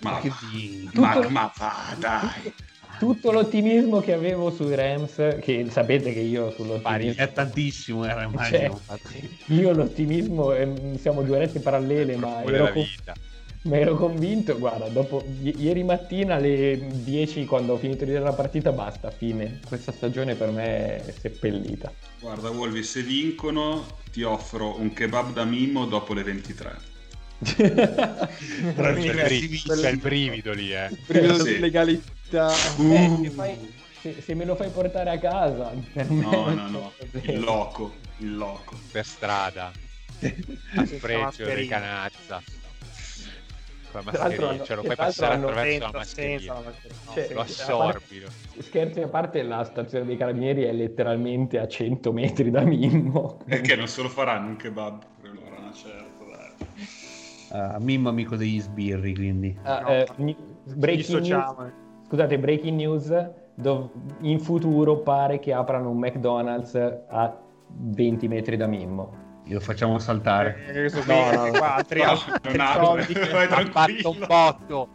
Ma,
che
va,
di-
ma,
Tutto-
ma va, dai.
Tutto l'ottimismo che avevo sui Rams, che sapete che io sull'ottimismo,
È tantissimo, era immagino. infatti.
io l'ottimismo, ehm, siamo due rette parallele, ma ero, con- ma ero convinto, guarda, dopo i- ieri mattina alle 10 quando ho finito di vedere la partita, basta, fine. Questa stagione per me è seppellita.
Guarda, Wolvi, se vincono ti offro un kebab da Mimmo dopo le 23.
C'è il, brivido, il lì, eh.
Brivido
Sì.
Di legalità.
Eh, se, fai- se- se me lo fai portare a casa, per me
No, no, no. Il loco, il loco.
Per strada. A
Senza
sprezzo di canazza. Con la mascherina, ce lo
che
fai passare attraverso la mascherina.
la mascherina.
Cioè,
Lo assorbi.
Scherzi a parte, la stazione dei carabinieri è letteralmente a 100 metri da Mimmo.
Perché non se lo faranno un kebab per loro, una certa, dai.
Ah, Mimmo amico degli sbirri, quindi.
Ah,
No,
eh,
no.
breaking news. Scusate, breaking news, dov- in futuro pare che aprano un McDonald's a 20 metri da Mimmo.
Lo facciamo saltare.
Eh, qui,
No, no,
qua, tri-
No,
soldi che-
Ha fatto un botto.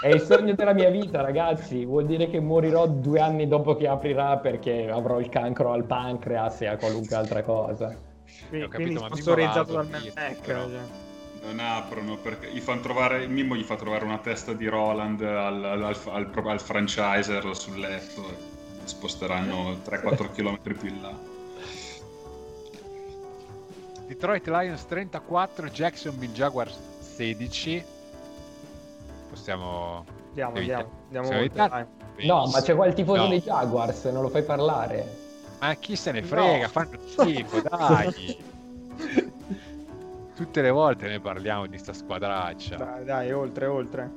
È il sogno della mia vita, ragazzi. Vuol dire che morirò due anni dopo che aprirà perché avrò il cancro al pancreas e a qualunque altra cosa.
Quindi,
capito,
quindi
ma
sponsorizzato dal Mac.
Non aprono perché gli fanno trovare, Mimmo gli fa trovare una testa di Roland al, al, al, al- al franchiser sul letto e sposteranno 3-4 km più in là.
Detroit Lions 34, Jacksonville Jaguars 16. Possiamo...
Andiamo,
Evita-
andiamo. Andiamo.
No, ma c'è qua il tifoso
No.
dei Jaguars, non lo fai parlare.
Ma chi se ne frega,
No.
fanno schifo, dai. tutte le volte ne parliamo di sta squadraccia.
Dai, dai, oltre, oltre.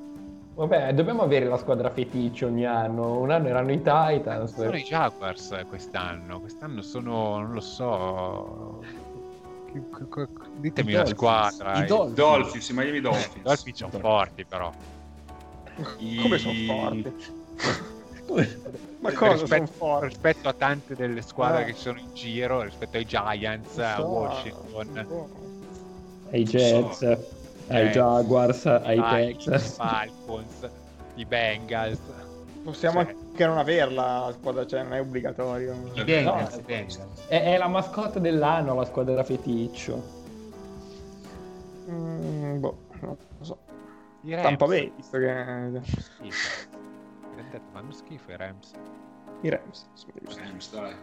Vabbè, dobbiamo avere la squadra feticcio ogni anno. Un anno erano i Titans.
Sono i Jaguars quest'anno. Quest'anno sono, non lo so. Ditemi
I Dolphins.
squadra.
I
eh.
Dolphins.
Dolphins, i Miami
I
Dolphins.
Dolphins sono forti, però.
I-
Come sono forti? Ma cosa sono
rispetto,
forti?
rispetto a tante delle squadre
Ah.
che ci sono in giro, rispetto ai Giants, a
So,
Washington,
so.
Ai Jets, ai
Eh.
Jaguars, ai
ai
Texas.
Falcons, i Bengals.
Possiamo
Cioè,
anche non averla la squadra, cioè non è obbligatorio.
I Bengals,
No.
i Bengals.
È, è la mascotte dell'anno, la squadra feticcio.
Mm, boh, non lo so.
I Rams.
Tampa Bay, visto che
Schifo. Fanno schifo i Rams.
i Rams. giusti.
Rams, dai.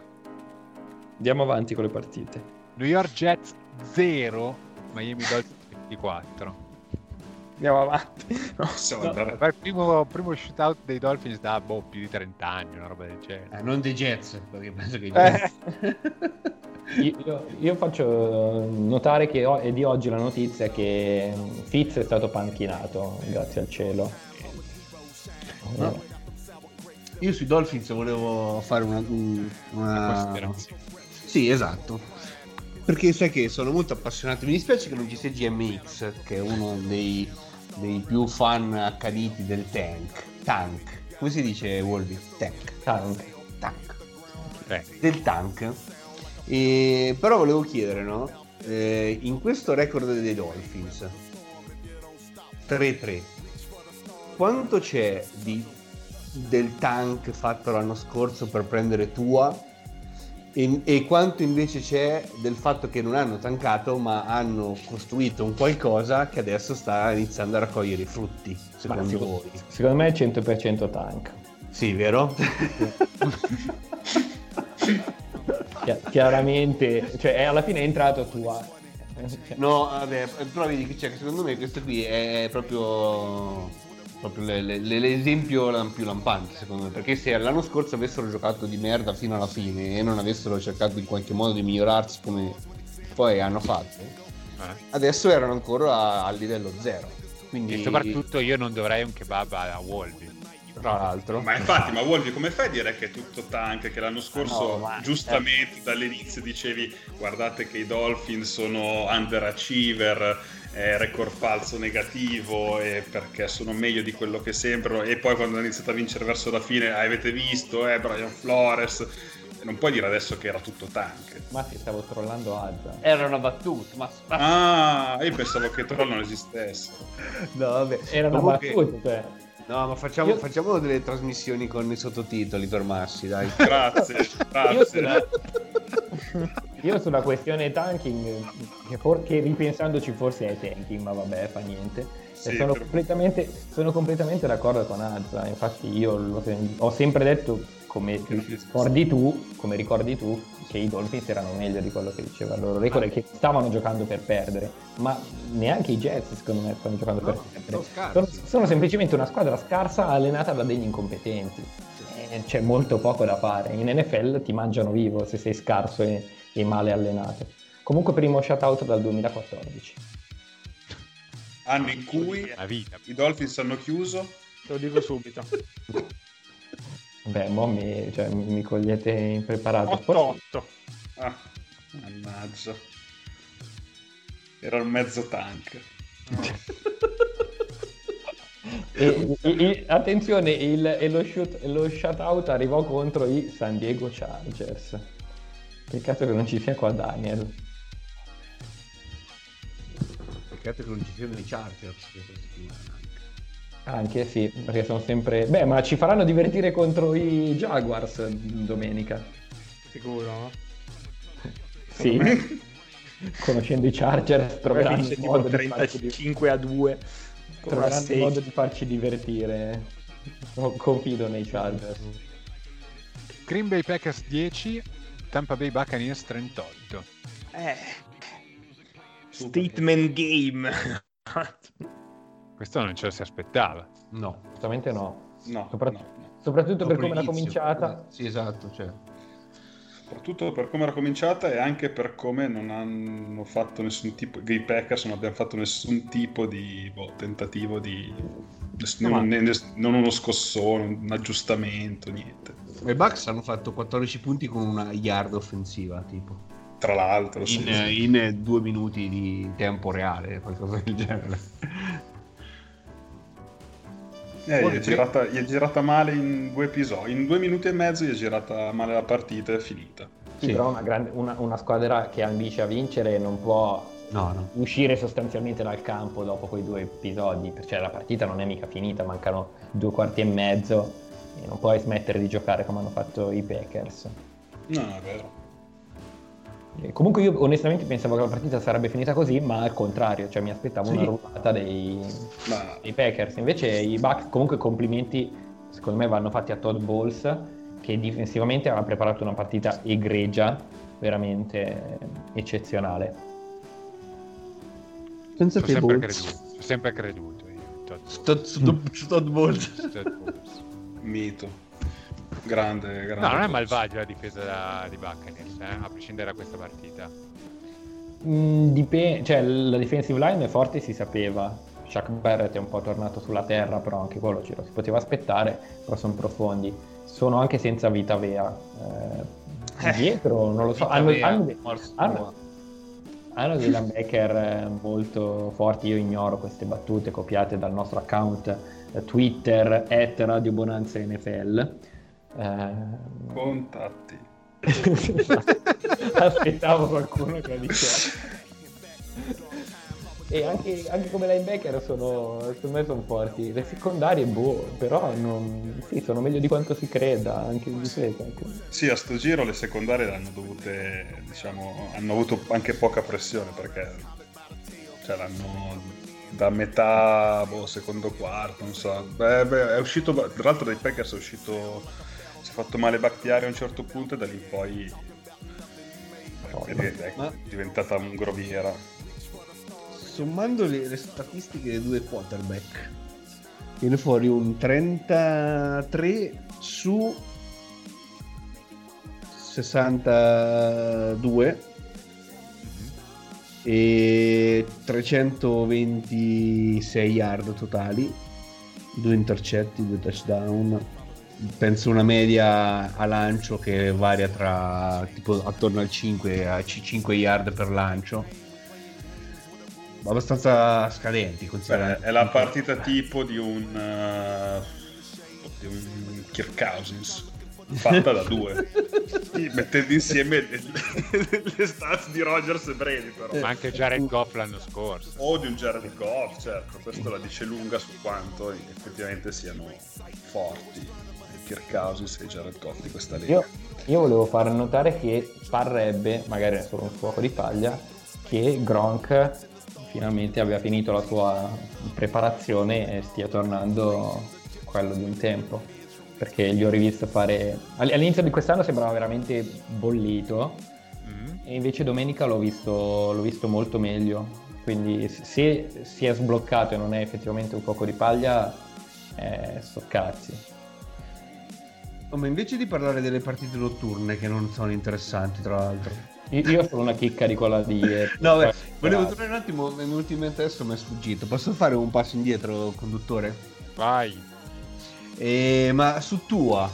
Andiamo avanti con le partite.
New York Jets 0, Miami Dolphins 24.
Andiamo avanti. No.
Possiamo
No.
il primo, primo shootout dei Dolphins da boh, più di 30 anni, una roba del genere.
Eh, non dei Jets, perché penso che i
Eh.
Jets...
Io, io- io faccio notare che è di oggi la notizia che Fitz è stato panchinato, grazie al cielo.
No. Io sui Dolphins volevo fare una... un- una...
Considerazione.
Sì, esatto. Perché sai che sono molto appassionato. Mi dispiace che non ci sia GMX, che è uno dei, dei più fan accaniti del tank. Tank. Come si dice, Wolby? Tank.
Tank.
Tank.
Eh,
Del tank. E, però volevo chiedere, no? Eh, in questo record dei Dolphins 3-3 quanto c'è di, del tank fatto l'anno scorso per prendere Tua e, e quanto invece c'è del fatto che non hanno tankato ma hanno costruito un qualcosa che adesso sta iniziando a raccogliere i frutti secondo
Ma
voi
Secondo me è 100% tank.
sì vero?
Chi- chiaramente, cioè è- alla fine è entrato tua. Cioè,
No, vabbè, però vedi che, cioè, che secondo me questo qui è proprio, proprio le- le- le- l'esempio più lampante, secondo me, perché se l'anno scorso avessero giocato di merda fino alla fine e non avessero cercato in qualche modo di migliorarsi come poi hanno fatto,
eh.
adesso erano ancora a, a livello zero. Quindi,
E soprattutto io non dovrei un kebab a Wolby.
tra l'altro,
Ma infatti, ma Wolvi, come fai a dire che è tutto tank? Che l'anno scorso,
No, ma-
giustamente dall'inizio dicevi guardate che i Dolphins sono underachiever, eh, record falso negativo, e perché sono meglio di quello che sembrano. E poi quando hanno iniziato a vincere verso la fine, "Ah, avete visto, eh, Brian Flores. Non puoi dire adesso che era tutto tank.
ma ti stavo trollando Azza.
era una battuta, ma
Ah, io pensavo che Troll non esistesse.
no, vabbè.
Era una
Comunque-
battuta, cioè.
No, ma facciamo,
Io-
facciamo delle trasmissioni con i sottotitoli per Massi, dai.
Grazie,
Io
grazie.
Io sulla questione tanking, che, for- che ripensandoci forse è tanking, ma vabbè, fa niente.
Sì,
sono,
però-
completamente, sono completamente d'accordo con Azza. Infatti, io l'ho sem- ho sempre detto, come ricordi tu, come ricordi tu, che i Dolphins erano meglio di quello che diceva il loro record e che stavano giocando per perdere. Ma neanche i Jets, secondo me, stanno giocando per
No,
perdere.
sono scarsi.
Sono, sono semplicemente una squadra scarsa allenata da degli incompetenti. Eh, C'è molto poco da fare. In NFL ti mangiano vivo se sei scarso e, e male allenato. Comunque primo shutout dal 2014.
Anno in cui i Dolphins hanno chiuso.
Te lo dico subito.
Beh, mo mi, cioè, mi- mi cogliete impreparato. Forse-
8-8.
Ah, mannaggia. Era un mezzo tank.
E, e- e- attenzione, il, e lo, shoot, lo shutout arrivò contro i San Diego Chargers. Peccato che non ci sia qua Daniel.
Peccato che non ci siano i Chargers questa settimana.
Anche sì, perché sono sempre... Beh, ma ci faranno divertire contro i Jaguars domenica.
Sicuro?
Sì. Conoscendo i Chargers troveranno il modo, di farci,
35 a 2. Con una
troveranno il modo di farci divertire. Co- Confido nei Chargers.
Green Bay Packers 10, Tampa Bay Buccaneers 38.
Eh. Statement game.
Questo non ce lo si aspettava.
No.
Assolutamente no.
No,
Soprat-
no.
Soprattutto per come l'ha
l'inizio.
cominciata.
Sì, esatto, cioè.
soprattutto per come era cominciata e anche per come non hanno fatto nessun tipo, i Packers non abbiano fatto nessun tipo di boh, tentativo di,
No,
non,
ma-
ne- non uno scossone, un aggiustamento, niente.
I Bucks hanno fatto 14 punti con una yard offensiva, tipo.
Tra l'altro, sì.
In, in due minuti di tempo reale, qualcosa del genere.
Eh, gli, è girata, gli è girata male in due episodi, in due minuti e mezzo gli è girata male la partita e è finita.
Sì,
Sì.
però una, grande- una- una squadra che ambisce a vincere non può
No, no.
uscire sostanzialmente dal campo dopo quei due episodi, cioè la partita non è mica finita, mancano due quarti e mezzo e non puoi smettere di giocare come hanno fatto i Packers.
No, è vero.
E Comunque io onestamente pensavo che la partita sarebbe finita così, ma al contrario, cioè mi aspettavo
Sì.
una rullata dei,
Ma
dei Packers. Invece i Bucks comunque complimenti secondo me vanno fatti a Todd Bowles che difensivamente aveva preparato una partita egregia, veramente eccezionale.
Pensa
Ci ho sempre creduto, sempre creduto io. Todd
Bowles.
Todd Bowles.
Mito. Grande, grande.
No, non è
cosa.
malvagio la difesa da- di Buccaneers, eh, a prescindere da questa partita.
Mm, dipe- cioè, la defensive line è forte, si sapeva. Chuck Barrett è un po' tornato sulla terra, però anche quello ce lo si poteva aspettare, però sono profondi. Sono anche senza vita Vea. Eh, dietro, non lo so, hanno, hanno dei- hanno- hanno dei linebacker eh, molto forti, io ignoro queste battute copiate dal nostro account eh, Twitter, at Radio Bonanza NFL. Eh,
Contatti.
Aspettavo qualcuno che lo diceva. E anche, anche come linebacker sono, secondo me sono forti. Le secondarie, boh, però non, sì, sono meglio di quanto si creda, anche in difesa.
Sì, a sto giro le secondarie hanno dovute, diciamo, hanno avuto anche poca pressione perché cioè, l'hanno da metà boh, secondo quarto, non so. Beh, beh, è uscito, tra l'altro dai Packers è uscito, si è fatto male Bakhtiari a un certo punto e da lì in poi è, è
Ma-
diventata un groviera.
Sommando le, le statistiche dei due quarterback, viene fuori un 33 su 62 e 326 yard totali, due intercetti, due touchdown. Penso una media a lancio che varia tra tipo attorno al 5 a 5 yard per lancio. Abbastanza scadenti, considerando.
è la partita tipo di un, eh, di un Kirk Cousins fatta da due. Sì, mettendo insieme le, le stats di Rogers e Brady però.
Ma anche Jared Goff l'anno scorso.
O di un Jared Goff, certo, questo la dice lunga su quanto effettivamente siano forti Kirk Cousins e i Jared Goff di questa lega.
Io, io volevo far notare che parrebbe, magari è solo un fuoco di paglia, che Gronk finalmente abbia finito la sua preparazione e stia tornando quello di un tempo. Perché gli ho rivisto fare. all- All'inizio di quest'anno sembrava veramente bollito,
Mm.
e invece domenica l'ho visto, l'ho visto molto meglio. Quindi se si è sbloccato e non è effettivamente un fuoco di paglia, eh, sto cazzi.
Oh, ma invece di parlare delle partite notturne che non sono interessanti, tra l'altro.
Io, sono una chicca di quella di ieri.
No, beh, volevo tornare un attimo, mi è venuto in mente adesso, mi è sfuggito. Posso fare un passo indietro, conduttore?
Vai.
Eh, ma su tua,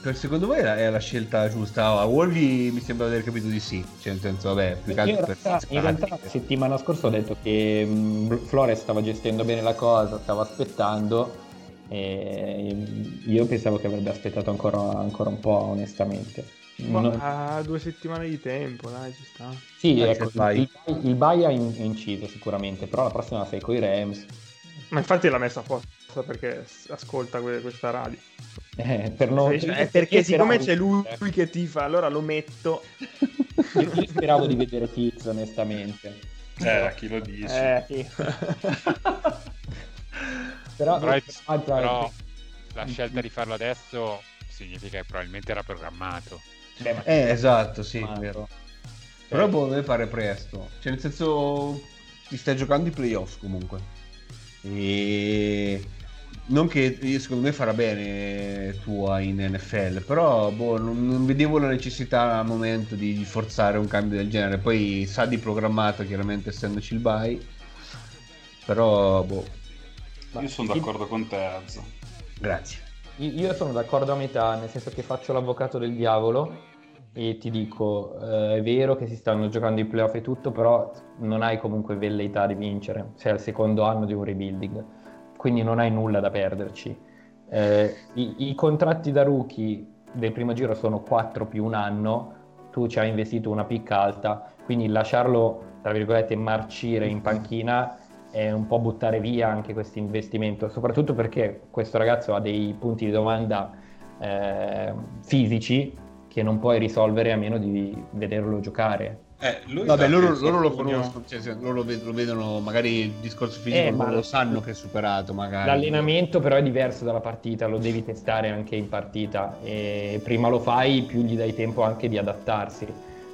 per secondo voi è la, scelta giusta? Oh, a Wolvi mi sembra di aver capito di sì, cioè nel senso, vabbè, più che
Io in
altro per
realtà, in realtà la settimana scorsa ho detto che mh, Flores stava gestendo bene la cosa, stava aspettando e io pensavo che avrebbe aspettato ancora, ancora un po' onestamente. Non-
Ma ha due settimane di tempo, dai, ci sta.
sì,
Eh,
ecco, il, il bye ha in- ha inciso sicuramente, però la prossima sei con i Rams.
Ma infatti l'ha messa apposta perché ascolta que- questa radio.
Eh, per non-
Cioè,
io
è perché siccome c'è lui, lui che tifa, allora lo metto.
Io, io speravo di vedere Fitz onestamente.
Eh, a chi lo dici?
Eh, sì.
Però,
Però, però la scelta di farlo adesso significa che probabilmente era programmato.
Beh, ma-
Eh, esatto, sì,
Ma-
vero. Però boh, deve fare presto. Cioè, nel senso, ti stai giocando i playoff comunque. E non che secondo me farà bene tua in NFL, però boh, non, non, vedevo la necessità al momento di forzare un cambio del genere. Poi sa di programmato, chiaramente essendoci il bye, però boh.
Io sono d'accordo con te, Azzo.
Grazie.
Io sono d'accordo a metà, nel senso che faccio l'avvocato del diavolo e ti dico, eh, è vero che si stanno giocando i playoff e tutto, però non hai comunque velleità di vincere, sei al secondo anno di un rebuilding, quindi non hai nulla da perderci. Eh, i, i, contratti da rookie del primo giro sono 4 più un anno, tu ci hai investito una picca alta, quindi lasciarlo, tra virgolette, marcire in panchina è un po' buttare via anche questo investimento, soprattutto perché questo ragazzo ha dei punti di domanda eh, fisici che non puoi risolvere a meno di vederlo giocare.
Eh, Vabbè, loro, loro, lo conoscono, cioè, loro lo vedono, magari il discorso fisico, eh, ma lo sanno che è superato. Magari.
L'allenamento però è diverso dalla partita, lo devi testare anche in partita e prima lo fai più gli dai tempo anche di adattarsi.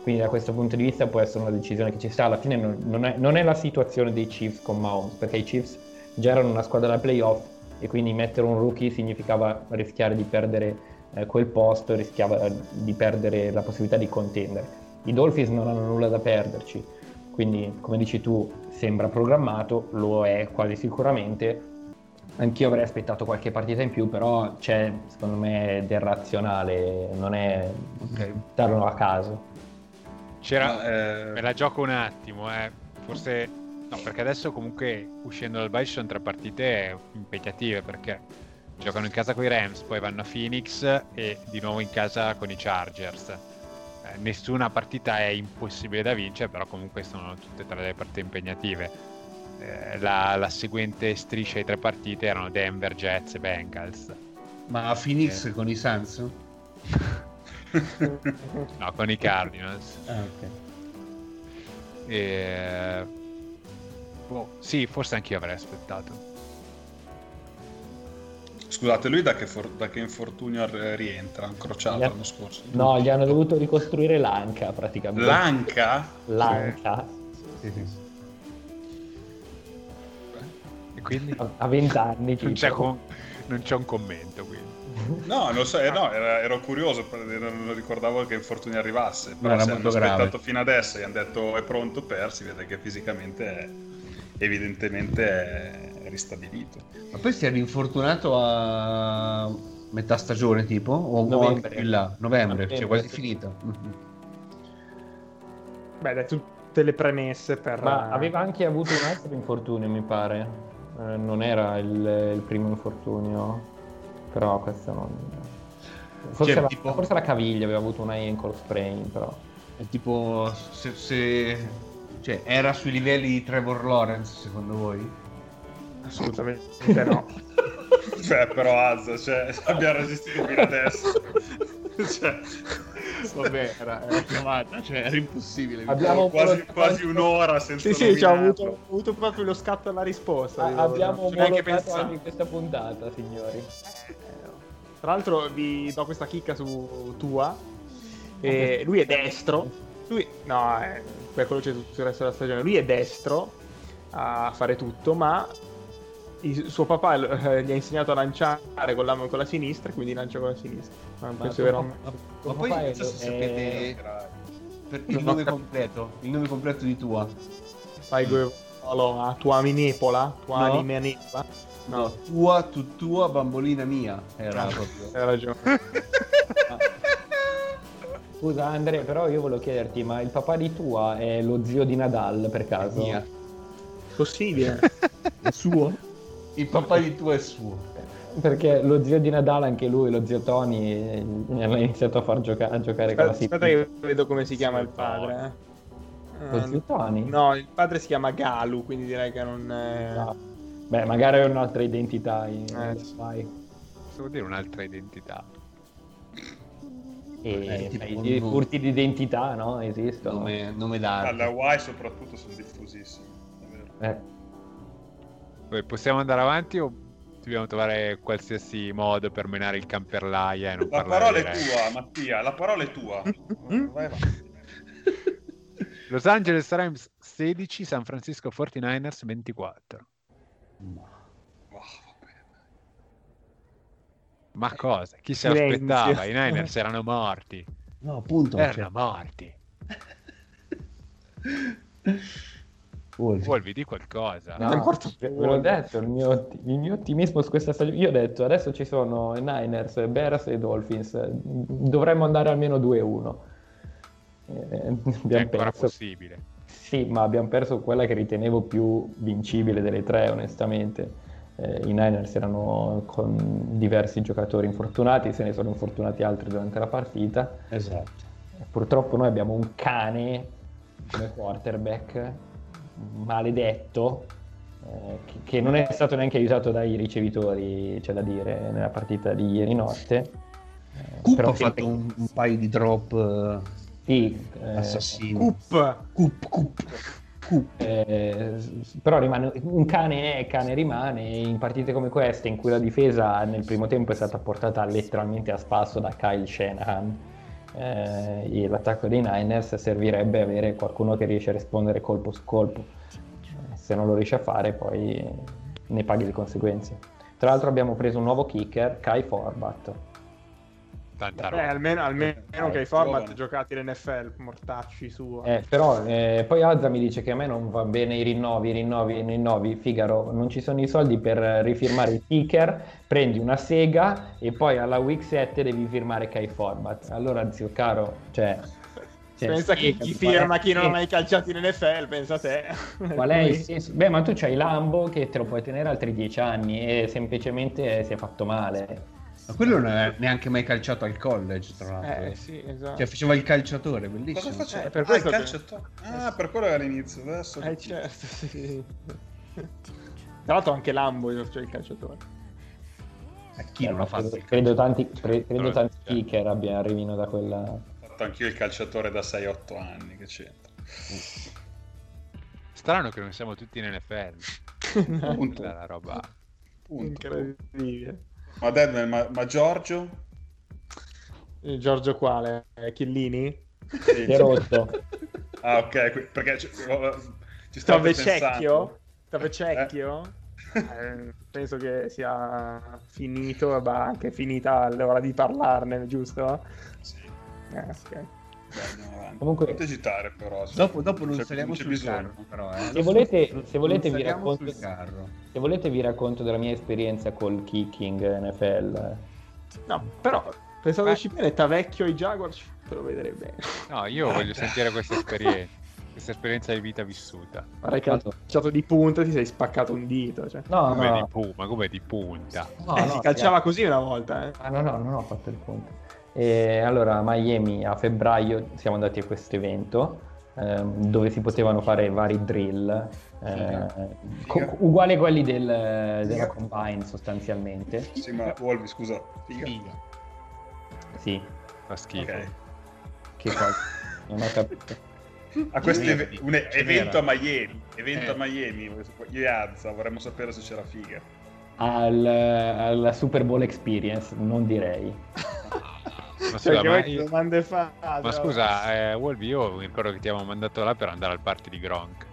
Quindi da questo punto di vista può essere una decisione che ci sta. Alla fine non, non, è, non è, la situazione dei Chiefs con Mahomes, perché i Chiefs già erano una squadra da playoff e quindi mettere un rookie significava rischiare di perdere eh, quel posto rischiava eh, di perdere la possibilità di contendere. I Dolphins non hanno nulla da perderci, quindi come dici tu sembra programmato, lo è quasi sicuramente. Anch'io avrei aspettato qualche partita in più, però c'è secondo me del razionale, non è okay. darlo a caso.
C'era, eh... me la gioco un attimo, eh. forse no, perché adesso comunque uscendo dal bye ci sono tre partite impegnative perché giocano in casa con i Rams, poi vanno a Phoenix e di nuovo in casa con i Chargers. Eh, nessuna partita è impossibile da vincere, però comunque sono tutte e tre le partite impegnative. Eh, la, la, seguente striscia di tre partite erano Denver, Jets e Bengals.
Ma a Phoenix eh. con i Suns?
no, con i Cardinals.
Ah, ok.
E... Boh, sì, forse anch'io avrei aspettato.
Scusate, lui da che, for- da che infortunio rientra? Crociato l'anno scorso?
No, gli hanno dovuto ricostruire l'anca praticamente.
L'anca?
L'anca.
Sì, sì.
E quindi?
A vent'anni.
Non, c'è con... non c'è un commento quindi.
No, non so, eh, no, era, ero curioso, non ricordavo che infortunio arrivasse. Però era se hanno aspettato grave. fino adesso e hanno detto è pronto per, si vede che fisicamente è, evidentemente è, ristabilito.
Ma poi si è rinfortunato a metà stagione tipo? O
novembre,
o là? novembre, novembre, cioè quasi finita.
Beh, dai, tutte le premesse per...
Ma aveva anche avuto un altro infortunio, mi pare. Eh, non era il, il, primo infortunio, però questo non... Forse, cioè, la, tipo... forse la caviglia aveva avuto una ankle sprain, però.
È tipo se, se... Cioè, era sui livelli di Trevor Lawrence, secondo voi?
Assolutamente no.
cioè, però Az, cioè, abbiamo resistito fino adesso. cioè,
vabbè, era, era chiamata, cioè era impossibile.
Abbiamo quasi, quasi un'ora senza
Sì, sì, cioè, ho, avuto, ho avuto, proprio lo scatto alla risposta.
Ah, abbiamo neanche pensato in questa puntata, signori.
Tra l'altro vi do questa chicca su tua. E lui è destro. Lui, no, è, per quello c'è tutto il resto della stagione. Lui è destro a fare tutto, ma il suo papà eh, gli ha insegnato a lanciare con la, con la sinistra, quindi lancia con la sinistra. Ma,
ma, penso ma, ma, ma poi non so se sapete per il nome completo, il nome completo di tua.
Fai mm. a tua minepola, tua no. anime nepola.
No. no, tua, tu, tua bambolina mia. Era proprio.
Hai ragione.
Scusa Andrea, però io volevo chiederti, ma il papà di tua è lo zio di Nadal per caso? Mia.
Possibile? è suo?
Il papà di tu è suo.
Perché lo zio di Nadal, anche lui, lo zio Tony, mi hanno iniziato a far gioca- a giocare
aspetta,
con la
City. Aspetta che vedo come si chiama il padre.
Eh. Lo zio Tony?
No, il padre si chiama Galu, quindi direi che non è... No.
Beh, magari è un'altra identità. In...
Eh, vai. Devo dire un'altra identità.
E eh, i furti di identità, no? Esistono.
Nome, nome d'arte.
Alla Hawaii soprattutto sono diffusissimi.
Eh. Possiamo andare avanti o dobbiamo trovare qualsiasi modo per menare il camperlaia e non
La parola è tua, Mattia, la parola è tua. Vai avanti.
Los Angeles Rams 16, San Francisco 49ers 24. Ma cosa? Chi se
Silenzio.
l'aspettava? I Niners erano morti.
No, appunto.
Erano morti.
Wolf.
Volvi di qualcosa.
No,
È morto
ve l'ho detto, il mio, il mio ottimismo su questa stagione. Io ho detto, adesso ci sono i Niners, Bears e Dolphins. Dovremmo andare almeno 2-1. Eh,
È
abbiamo
ancora
perso.
possibile.
Sì, ma abbiamo perso quella che ritenevo più vincibile delle tre, onestamente. Eh, I Niners erano con diversi giocatori infortunati, se ne sono infortunati altri durante la partita.
Esatto.
Purtroppo noi abbiamo un cane come quarterback maledetto eh, che, che non è stato neanche aiutato dai ricevitori, c'è da dire, nella partita di ieri notte. Eh,
Coop ha fatto un, un paio di drop eh,
sì, eh,
assassini.
Coop.
Coop, Coop, Coop.
Eh, però rimane, un cane è, cane rimane in partite come queste in cui la difesa nel primo tempo è stata portata letteralmente a spasso da Kyle Shanahan eh, l'attacco dei Niners servirebbe avere qualcuno che riesce a rispondere colpo su colpo. Eh, se non lo riesce a fare poi ne paghi le conseguenze. Tra l'altro abbiamo preso un nuovo kicker Kai Forbat
Tanta
Beh,
roba.
almeno, almeno
Eh,
che i format
giovane.
giocati l'NFL, mortacci su.
Eh, però eh, poi Azza mi dice che a me non va bene i rinnovi, i rinnovi, i rinnovi. Figaro, non ci sono i soldi per eh, rifirmare il kicker, prendi una sega e poi alla week 7 devi firmare Kai Format. Allora, zio caro, cioè... cioè,
pensa chi,
spiegami,
chi
qual è-
firma chi non ha mai calciato in NFL, pensa a te.
Qual è il senso? Beh, ma tu c'hai Lambo che te lo puoi tenere altri 10 anni e semplicemente si è fatto male.
Ma quello non è neanche mai calciato al college, tra l'altro.
Eh sì, esatto.
Cioè, faceva il calciatore, bellissimo.
Cosa faceva?
Eh, per
ah, il
che-
calciatore. Ah, per quello era all'inizio. Adesso...
Eh certo, sì. Tra l'altro anche Lambo cioè il calciatore.
Eh, chi non ha fatto
credo,
il
credo tanti, cre- credo
Però-
tanti kicker abbiano arrivino da quella...
Ho fatto anch'io il calciatore da 6-8 anni. Che c'entra?
Strano che non siamo tutti in NFL.
Punto.
La roba.
Punto.
Incredibile.
Ma, Deadman, ma, ma Giorgio?
Il Giorgio quale? Eh, Chiellini?
Sì.
È rotto.
Ah, ok. Perché ci, ci stavo pensando.
Tavecchio? Eh, penso che sia finito, bah, anche finita l'ora di parlarne, giusto?
Sì.
Eh, ok.
Comunque-
Non esitare però.
Dopo, dopo non saliamo sul
bisogno.
carro, però. Eh.
Se volete, se volete vi racconto, se volete vi racconto della mia esperienza col kicking NFL.
No, però pensavo che bene, Tavecchio e i Jaguar ci lo vedrei bene.
No, io voglio sentire questa esperienza. Questa esperienza di vita vissuta.
Guarda che calciato di punta ti sei spaccato un dito. Cioè.
No,
Come,
no,
di
no,
pu- ma come di punta?
no,
Eh,
no,
si calciava così una volta, eh.
Ah, no, no, non ho fatto il punto. E allora, a Miami a febbraio siamo andati a questo evento ehm, dove si potevano fare vari drill, eh,
Figa.
co-
Figa.
uguali a quelli del- della
Figa.
combine sostanzialmente.
Sì, ma Wolvi, scusa. Figa.
Sì,
Fa schifo.
Ok.
che cosa? Non ho capito.
A questo eve- un e- evento a Miami. Evento
Eh.
a Miami. Io e Azza vorremmo sapere se c'era figa.
Al, alla Super Bowl Experience, non direi.
Ma
Cioè,
scusa, ma, io-
domande fa?
ma scusa, eh, Wolvi, io mi ricordo che ti avevamo mandato là per andare al party di Gronk.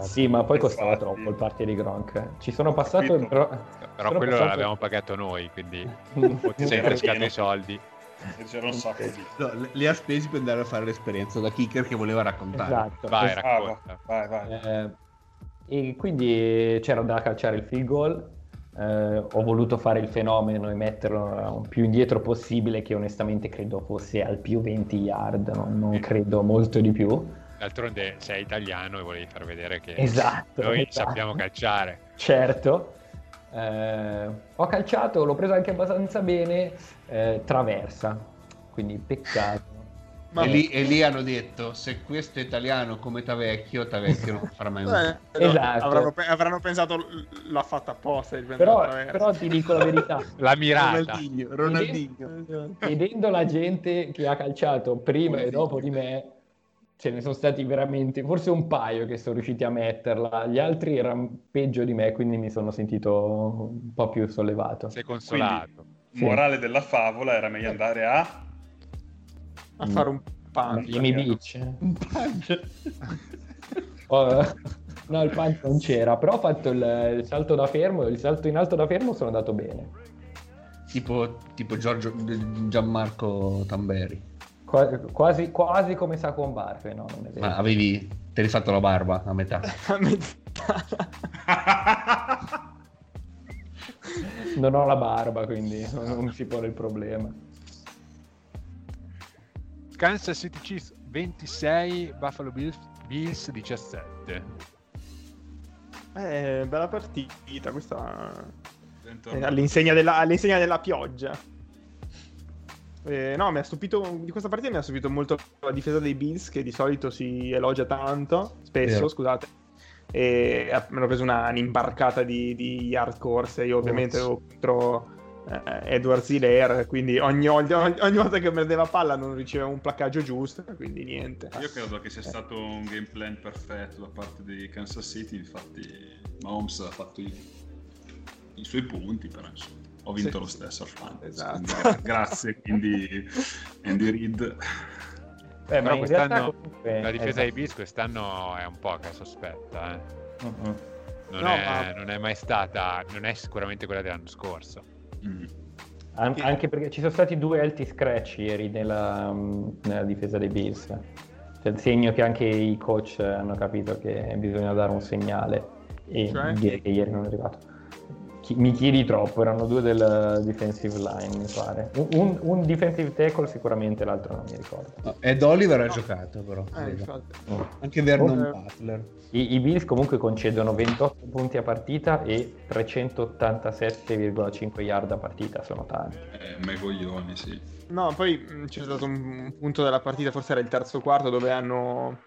Sì, ma poi costava
Infatti.
troppo il party di Gronk. Ci sono passato, però,
Però
sono
quello
passato-
l'abbiamo pagato noi, quindi ti sei
pieno.
i soldi.
E c'era un sacco di.
No, li- ha spesi per andare a fare l'esperienza da kicker che voleva raccontare.
Esatto.
Vai,
esatto.
Racconta.
vai, vai.
Eh, e quindi c'era da calciare il field goal. Eh, ho voluto fare il fenomeno e metterlo più indietro possibile, che onestamente credo fosse al più 20 yard, non, non credo molto di più.
D'altronde sei italiano e volevi far vedere che
Esatto.
noi
esatto.
sappiamo calciare.
Certo. Eh, ho calciato, l'ho preso anche abbastanza bene, eh, traversa, quindi peccato.
Ma
E, lì, e lì hanno detto: se questo è italiano come Tavecchio, Tavecchio non farà mai un
Eh,
Esatto.
avranno, pe- avranno pensato l'ha fatta apposta
Però, però ti dico la verità,
La mirata.
Ronaldinho, Ronaldinho.
vedendo la gente che ha calciato prima e dopo di me, ce ne sono stati veramente, forse un paio che sono riusciti a metterla, gli altri erano peggio di me, quindi mi sono sentito un po' più sollevato.
Sei consolato.
Sì.
Morale della favola era meglio andare a.
a fare un punch.
Miami Beach. Oh, no, il punch non c'era, però ho fatto il, il salto da fermo, il salto in alto da fermo sono andato bene.
Tipo, tipo Giorgio, Gianmarco Tamberi.
Qua- Quasi, quasi come Saquon Barkley, no? Non è vero.
Ma avevi, te l'hai fatto la barba a metà.
A metà.
Non ho la barba, quindi non, non si pone il problema.
Kansas City Chiefs 26, Buffalo Bills, Bills 17.
Eh, bella partita, questa eh, all'insegna, della, all'insegna della pioggia. Eh, no, mi ha stupito di questa partita mi ha stupito molto la difesa dei Bills che di solito si elogia tanto, spesso,
Vero.
scusate. E ha- mi hanno preso una, un'imbarcata di, di yard corse. Io ovviamente ero contro eh, Edward Ziller, quindi ogni, ogni- ogni volta che prendeva palla non riceveva un placcaggio giusto, quindi niente.
Io credo che sia stato un game plan perfetto da parte di Kansas City, infatti Mahomes ha fatto i, i suoi punti, però insomma, ho vinto
Sì.
lo stesso al fantasy.
Esatto.
quindi gra- grazie, quindi Andy Reid.
Eh,
Però
in
quest'anno
realtà comunque-
la difesa
esatto.
dei Bills quest'anno è un po' che sospetta. eh.
Mm-mm.
Non,
No,
è,
ma-
non è mai stata, non è sicuramente quella dell'anno scorso.
Mm.
An-
Che-
Anche perché ci sono stati due healthy scratch ieri nella, mm, nella difesa dei Bills. Cioè, il segno che anche i coach hanno capito che bisogna dare un segnale. E
Cioè?
ieri non è arrivato. Mi chiedi troppo, erano due del defensive line, mi pare. Un, un- defensive tackle sicuramente, l'altro non mi ricordo.
No, Ed Oliver ha
No.
giocato però.
Eh.
Mm.
Anche Vernon
Oh.
Butler.
I, I Bills comunque concedono 28 punti a partita e 387,5 yard a partita, sono tanti.
Eh, me coglioni, sì.
No, poi mh, c'è stato un punto della partita, forse era il terzo quarto, dove hanno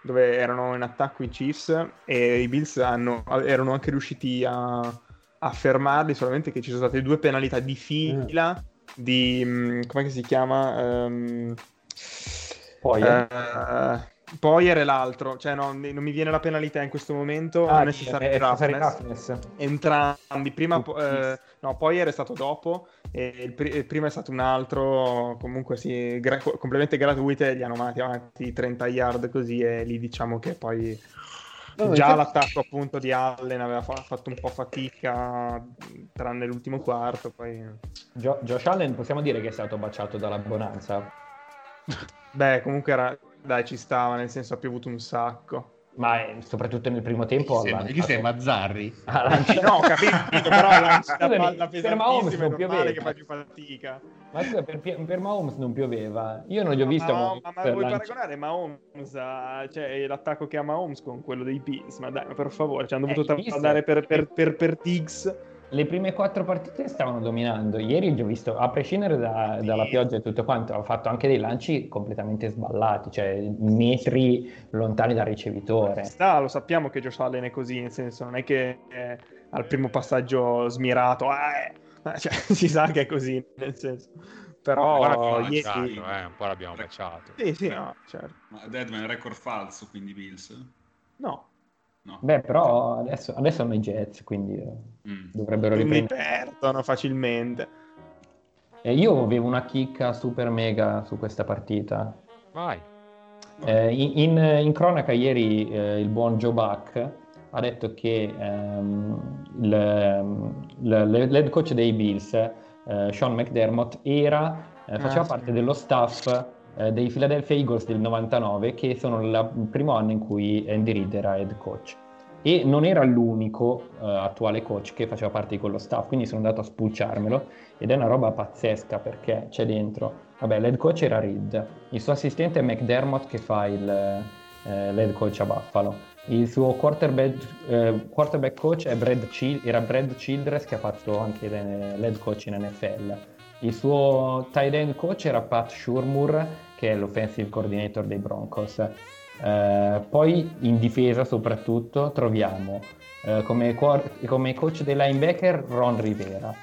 dove erano in attacco i Chiefs e i Bills hanno- erano anche riusciti a, a fermarli, solamente che ci sono state due penalità di fila di... mh, come si chiama? Ehm,
Poi
eh, Poyer e l'altro, cioè no, non mi viene la penalità in questo momento,
ah,
non è necessario
necessary.
Entrambi, prima
Tutti.
eh, no, Poyer è stato dopo e il, pri- il primo è stato un altro, comunque sì, gra- completamente gratuite, gli hanno mandati avanti 30 yard così e lì diciamo che poi
No,
già l'attacco appunto di Allen aveva fa- fatto un po' fatica tranne l'ultimo quarto, poi
Jo- Josh Allen possiamo dire che è stato baciato dalla bonanza,
beh comunque era, dai ci stava, nel senso ha piovuto un sacco.
Ma eh, soprattutto nel primo tempo ha
Chi sei,
lanciato-
chi sei Mazzarri?
ha lanciato-
No, ho capito, però lanci la
Scusami,
palla
per Mahomes non
normale che
pioveva.
fai più fatica.
Ma scusa, per, per Mahomes non pioveva. Io non gli ho visto
No,
Mahomes
ma, ma vuoi
lanci-
paragonare Mahomes a, cioè l'attacco che ha Mahomes con quello dei Bills? Ma dai, ma per favore, ci hanno
Eh,
dovuto
Bills-
andare per, per, per, per Diggs.
Le prime quattro partite stavano dominando. Ieri ho visto, a prescindere da- dalla pioggia e tutto quanto, ha fatto anche dei lanci completamente sballati, cioè metri lontani dal ricevitore.
Sta, lo sappiamo che Josh Allen è così, nel senso, non è che eh, al primo passaggio smirato, eh, cioè, si sa che è così, nel senso. Però
lanciato,
ieri...
eh, un po' l'abbiamo baciato.
Sì, sì, no, certo.
Ma Deadman record falso, quindi Bills?
No,
No.
Beh, però adesso, adesso hanno i Jets, quindi eh,
Mm.
dovrebbero
quindi
riprendere.
perdono facilmente.
E io avevo una chicca super mega su questa partita.
Vai.
Eh, in, in- in cronaca ieri eh, il buon Joe Buck ha detto che ehm, il- ehm, l'head coach dei Bills, eh, Sean McDermott, era, eh, faceva
Ah, sì.
parte dello staff eh, dei Philadelphia Eagles del 99, che sono il primo anno in cui Andy Reid era head coach. E non era l'unico eh, attuale coach che faceva parte di quello staff, quindi sono andato a spulciarmelo ed è una roba pazzesca perché c'è dentro. Vabbè, l'head coach era Reed, il suo assistente è McDermott che fa il, eh, l'head coach a Buffalo. Il suo quarterback, eh, quarterback coach Brad Chil- era Brad Childress che ha fatto anche l'head coach in NFL. Il suo tight end coach era Pat Shurmur che è l'offensive coordinator dei Broncos. Eh, poi in difesa soprattutto troviamo eh, come, quar- come coach dei linebacker Ron Rivera,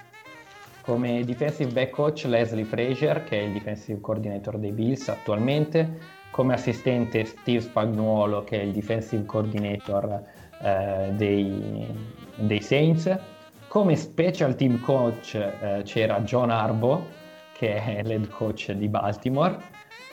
come defensive back coach Leslie Frazier, che è il defensive coordinator dei Bills attualmente, come assistente Steve Spagnuolo, che è il defensive coordinator eh, dei, dei Saints, come special team coach eh, c'era John Arbo, che è l'head coach di Baltimore,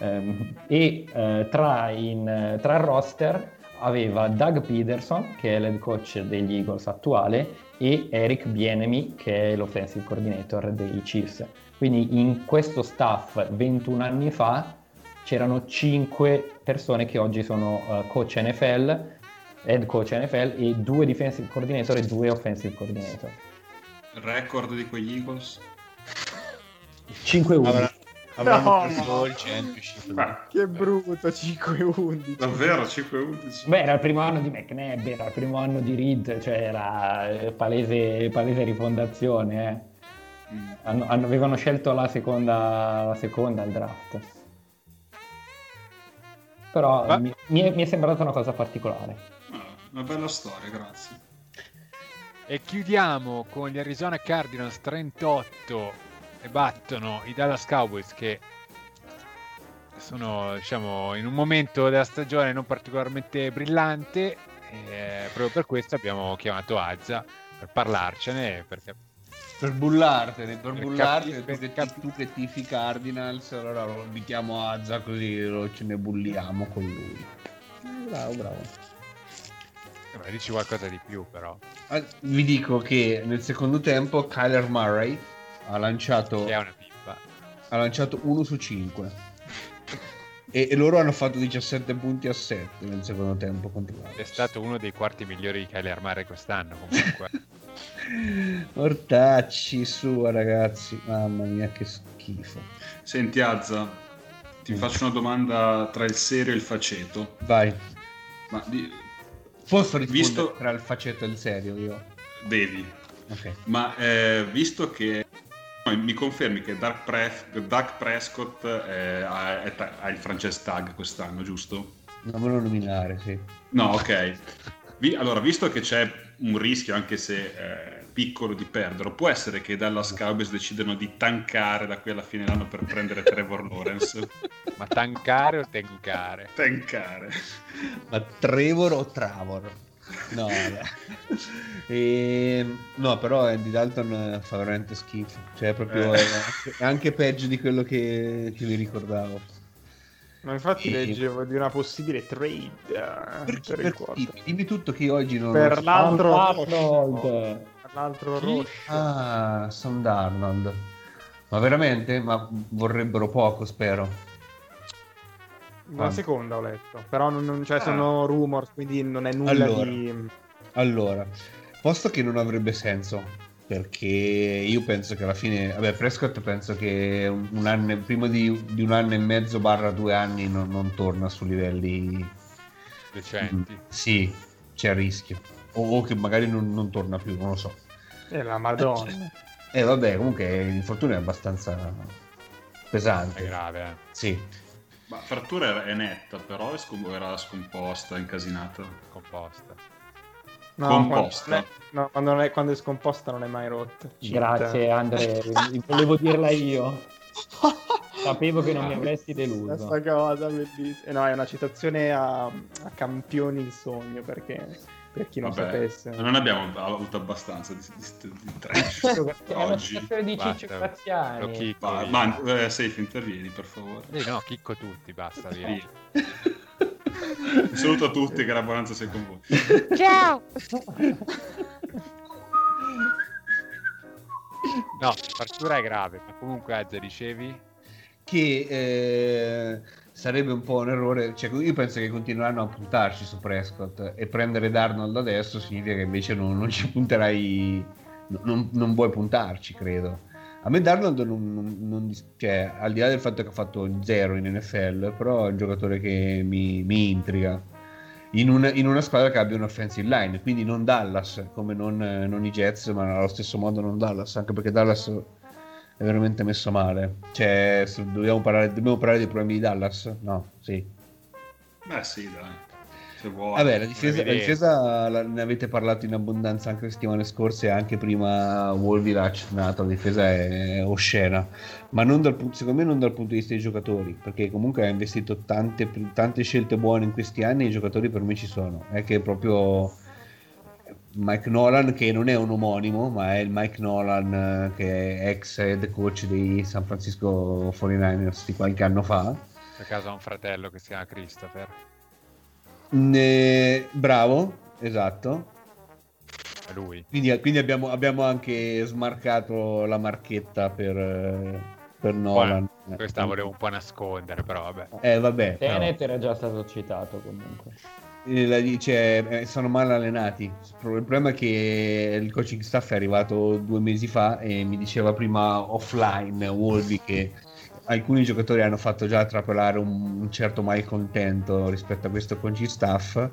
ehm, e eh, tra, in, tra il roster aveva Doug Peterson, che è l'head coach degli Eagles attuale, e Eric Bienemy, che è l'offensive coordinator dei Chiefs. Quindi in questo staff 21 anni fa c'erano 5 persone che oggi sono uh, coach NFL, head coach NFL e due defensive coordinator e due offensive coordinator.
Il record di quegli Eagles?
5-1.
Avrà- Avranno
No,
preso
no.
il championship.
Ah,
Che brutto, 5-11.
davvero 5-11?
Beh, era il primo anno di McNabb, era il primo anno di Reed, cioè era eh, palese, palese rifondazione. eh.
Mm.
Hanno- avevano scelto la seconda, la seconda al draft. Però mi, mi è, mi è sembrata una cosa particolare.
Ah, una bella storia, grazie.
E chiudiamo con gli Arizona Cardinals 38 e battono i Dallas Cowboys che sono diciamo in un momento della stagione non particolarmente brillante e proprio per questo abbiamo chiamato Azza per parlarcene perché
Per bullartene, per,
Per
bullartene,
capi-
tu,
capi-
tu che tifi Cardinals, allora lo invitiamo Azza così lo- ce ne bulliamo con lui. Bravo, bravo.
Eh, beh, dici qualcosa di più però
Ah, Vi dico che nel secondo tempo Kyler Murray ha lanciato,
che è una pippa
ha lanciato 1 su 5 e, e loro hanno fatto 17 punti a 7 nel secondo tempo contro
è
l'Alex.
stato uno dei quarti migliori di Kyler Murray quest'anno comunque
Ortacci su ragazzi, mamma mia che schifo.
Senti Azza, ti
Mm.
faccio una domanda tra il serio e il faceto.
Vai,
Ma di-
posso rispondere
Visto-
tra il faceto e il serio io?
devi.
Ok.
Ma eh, visto che mi confermi che Doug, Pres- Doug Prescott eh, ha, ta- ha il franchise tag quest'anno, giusto?
Non lo nominare, sì.
No, ok. Vi- allora, visto che c'è un rischio, anche se eh, piccolo, di perderlo, può essere che i Dallas Cowboys decidano di tankare da qui alla fine dell'anno per prendere Trevor Lawrence?
ma tankare o tencare
tankare.
Ma Trevor o Travor? No, vabbè. Ehm, no, però Andy Dalton eh, fa veramente schifo. Cioè, proprio
Eh.
è anche peggio di quello che, che mi ricordavo.
Ma infatti
E-
leggevo di una possibile trade eh,
Per, chi-
per
per
il.
Dimmi tutto che io oggi non
Per l'altro
Arnold.
Roche. Per l'altro
Chi?
Roche.
Ah, Sam Darnold. Ma veramente? Ma vorrebbero poco, spero.
Una seconda ho letto, però non, non- cioè, sono rumors, quindi non è nulla
Allora.
di...
Allora, posto che non avrebbe senso, perché io penso che alla fine, vabbè, Prescott penso che un, un anno, prima di, di un anno e mezzo barra due anni non, non torna su livelli...
decenti
Sì, c'è il rischio. O, o che magari non, non torna più, non lo so.
Eh, la madonna.
E vabbè, comunque l'infortunio è abbastanza pesante.
è grave eh.
Sì.
Ma frattura è netta, però è scom- era scomposta, incasinata.
composta
No,
Composta.
Quando, no, quando, non è, quando è scomposta non è mai rotta.
Grazie Andre, volevo dirla io. Sapevo che non mi avresti deluso.
Questa cosa bellissima. Eh, no, è una citazione a, a Campioni il sogno, perché per chi non
Vabbè,
sapesse...
non abbiamo avuto abbastanza di, di, di trash
È
oggi.
citazione di Ciccio
lo
Graziani.
chicco
Ma,
via.
ma eh, Safe intervieni per favore.
Sì, no, chicco tutti, basta via.
Un saluto a tutti, che la buonanza sia con voi.
No, Artura è grave, ma comunque Azza dicevi?
che eh, sarebbe un po' un errore. Cioè, io penso che continueranno a puntarci su Prescott e prendere Darnold adesso significa che invece non, non ci punterai, non, non vuoi puntarci, credo. A me Darnold non, non- cioè, al di là del fatto che ha fatto zero in NFL, però è un giocatore che mi, mi intriga. In una, in una squadra che abbia un offensive line, quindi non Dallas, come non, non i Jets, ma allo stesso modo non Dallas, anche perché Dallas è veramente messo male. Cioè, dobbiamo parlare, dobbiamo parlare dei problemi di Dallas? No, sì.
Beh, sì, dai. Vuoi.
Vabbè, la difesa, la difesa la- ne avete parlato in abbondanza anche le settimane scorse e anche prima Wolvirach nato, la difesa è oscena, ma non dal, secondo me non dal punto di vista dei giocatori, perché comunque ha investito tante, tante scelte buone in questi anni e i giocatori per me ci sono, è che proprio Mike Nolan che non è un omonimo, ma è il Mike Nolan eh, che è ex head coach dei San Francisco 49ers di qualche anno fa.
Per caso ha un fratello che si chiama Christopher.
Ne- Bravo, esatto.
È lui.
Quindi, quindi abbiamo, abbiamo anche smarcato la marchetta per, eh, per Nolan.
Buona. Questa volevo un po' nascondere, però vabbè.
Eh, vabbè. però,
Tenet era già stato citato comunque.
Eh, la dice, eh, sono mal allenati. Il problema è che il coaching staff è arrivato due mesi fa e mi diceva prima offline Wolby che alcuni giocatori hanno fatto già trapelare un, certo malcontento rispetto a questo coaching staff.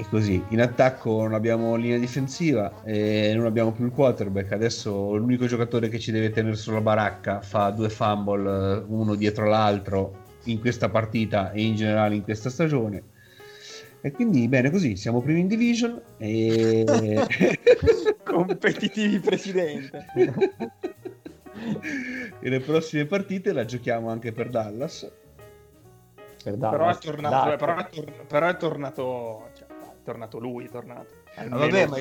E così, in attacco non abbiamo linea difensiva e non abbiamo più il quarterback. Adesso l'unico giocatore che ci deve tenere sulla baracca fa due fumble, eh, uno dietro l'altro, in questa partita e in generale in questa stagione. E quindi bene così, siamo primi in division e...
Competitivi, presidente.
e le prossime partite la giochiamo anche per Dallas.
Per
però, è
Dallas.
tornato, però, è tor- però è tornato. Cioè, è tornato lui, è tornato.
Ah,
Almeno-
vabbè, ma,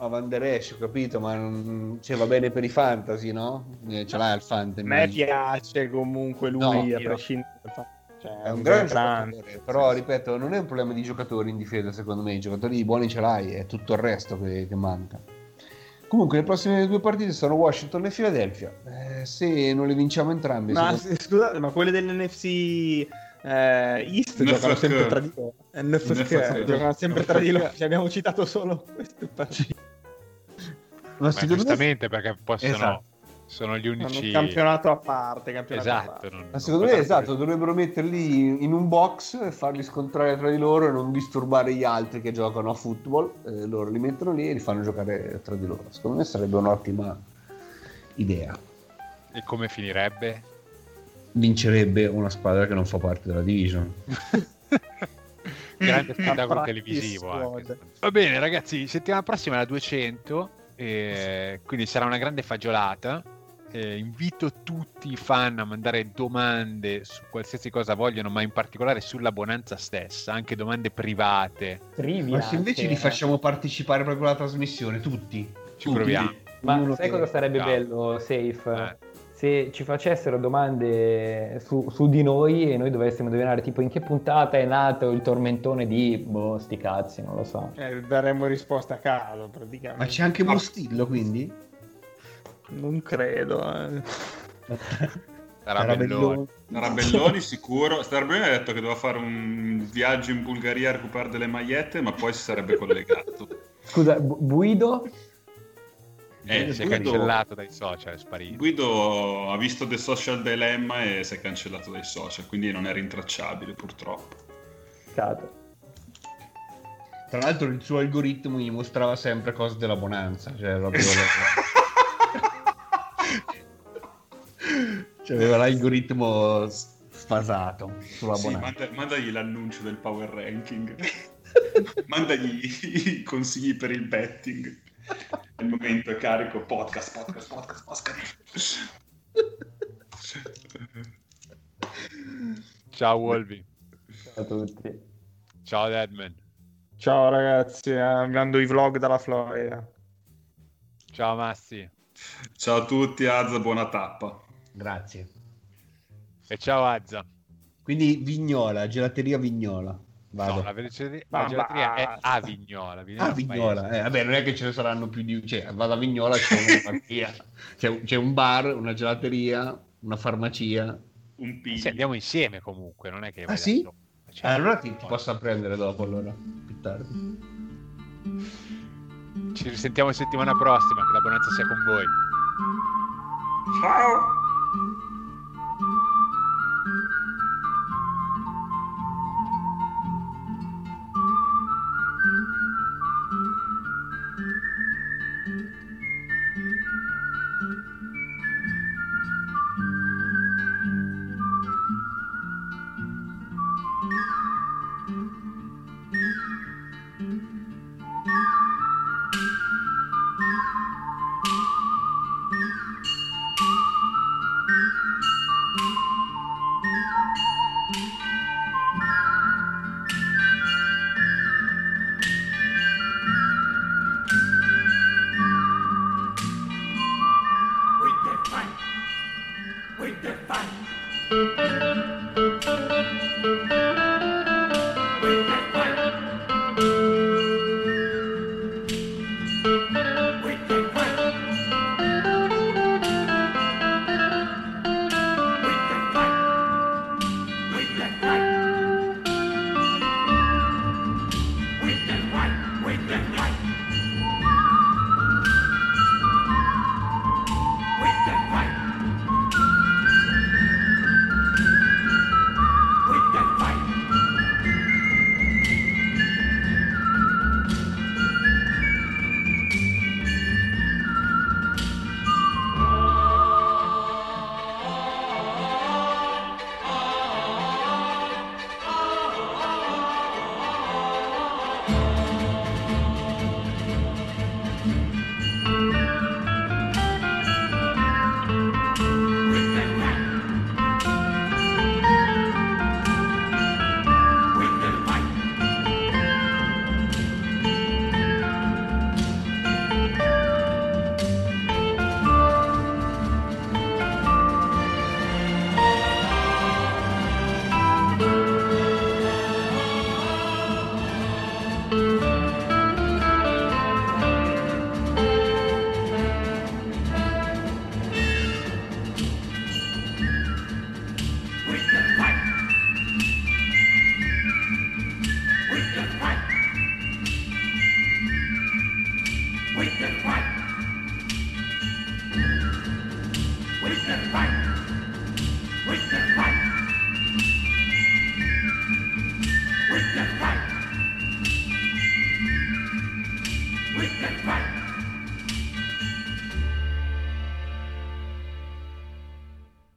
ma Van Der Esch, ho capito, ma non... cioè, va bene per i fantasy, no? Eh, Ce l'hai al fantasy.
A me piace comunque lui,
No,
a prescindere dal fatto. Cioè,
È un gran
grande.
giocatore, però ripeto, non è un problema di giocatori in difesa, secondo me. I giocatori buoni ce l'hai, è tutto il resto che, che manca. Comunque, le prossime due partite sono Washington e Philadelphia. Eh, se non le vinciamo entrambi,
Ma se- scusate, ma quelle dell'NFC eh, East giocano sempre tra di loro. NFC, giocano sempre tra di loro. Ci abbiamo citato solo queste partite.
ma
giustamente perché possono,
Esatto.
Sono gli unici...
un campionato a parte. Campionato a
Esatto.
parte.
non-
ma secondo me esatto, dovrebbero metterli in un box e farli scontrare tra di loro e non disturbare gli altri che giocano a football. Eh, loro li mettono lì e li fanno giocare tra di loro. Secondo me sarebbe un'ottima idea.
E come finirebbe?
Vincerebbe una squadra che non fa parte della division.
Grande spettacolo televisivo. anche. Va bene, ragazzi, settimana prossima è la 200, e quindi sarà una grande fagiolata. Eh, invito tutti i fan a mandare domande su qualsiasi cosa vogliono, ma in particolare sulla Bonanza stessa, anche domande private.
Trivia.
Ma se invece li
eh.
facciamo partecipare proprio alla trasmissione, tutti.
Ci
Tutti.
proviamo.
Ma
Uno
sai
che-
cosa sarebbe
No.
bello, Safe?
Eh.
Se ci facessero domande su, su di noi e noi dovessimo indovinare tipo in che puntata è nato il tormentone di boh, sti cazzi, non lo so.
Eh, daremmo risposta a caso praticamente.
Ma c'è anche Bustillo, quindi?
Non credo. eh.
Sarà bellone.
Tarabelloni sicuro. Tarabelloni ha detto che doveva fare un viaggio in Bulgaria a recuperare delle magliette, ma poi si sarebbe collegato.
Scusa, Bu- Guido?
Eh, si è
Guido-
cancellato dai social, è sparito.
Guido ha visto The Social Dilemma e si è cancellato dai social, quindi non è rintracciabile purtroppo.
Peccato.
Tra l'altro il suo algoritmo gli mostrava sempre cose della bonanza, cioè proprio... cioè aveva l'algoritmo sfasato sulla
Sì,
bonanza.
manda- mandagli l'annuncio del power ranking. mandagli i consigli per il betting. Il momento è carico podcast, podcast, podcast, podcast.
Ciao Wolby.
Ciao a tutti.
Ciao Deadman.
Ciao ragazzi, eh, andando i vlog dalla Florida.
Ciao Massi.
Ciao a tutti, Azza, buona tappa.
Grazie.
E ciao Azza.
Quindi Vignola, gelateria Vignola. Vado.
No, la, gelateria-
Ma
la gelateria è a Vignola. Vignola
Ah, Vignola, eh, vabbè, non è che ce ne saranno più di... Cioè, vado a Vignola, c'è una farmacia, c'è, c'è un bar, una gelateria, una farmacia.
Un piglio.
Sì, andiamo insieme comunque, non è che...
Ah, sì?
solo. Cioè,
allora ti, ti posso prendere dopo, allora, più tardi.
Ci risentiamo settimana prossima, che la bonanza sia con voi.
Ciao!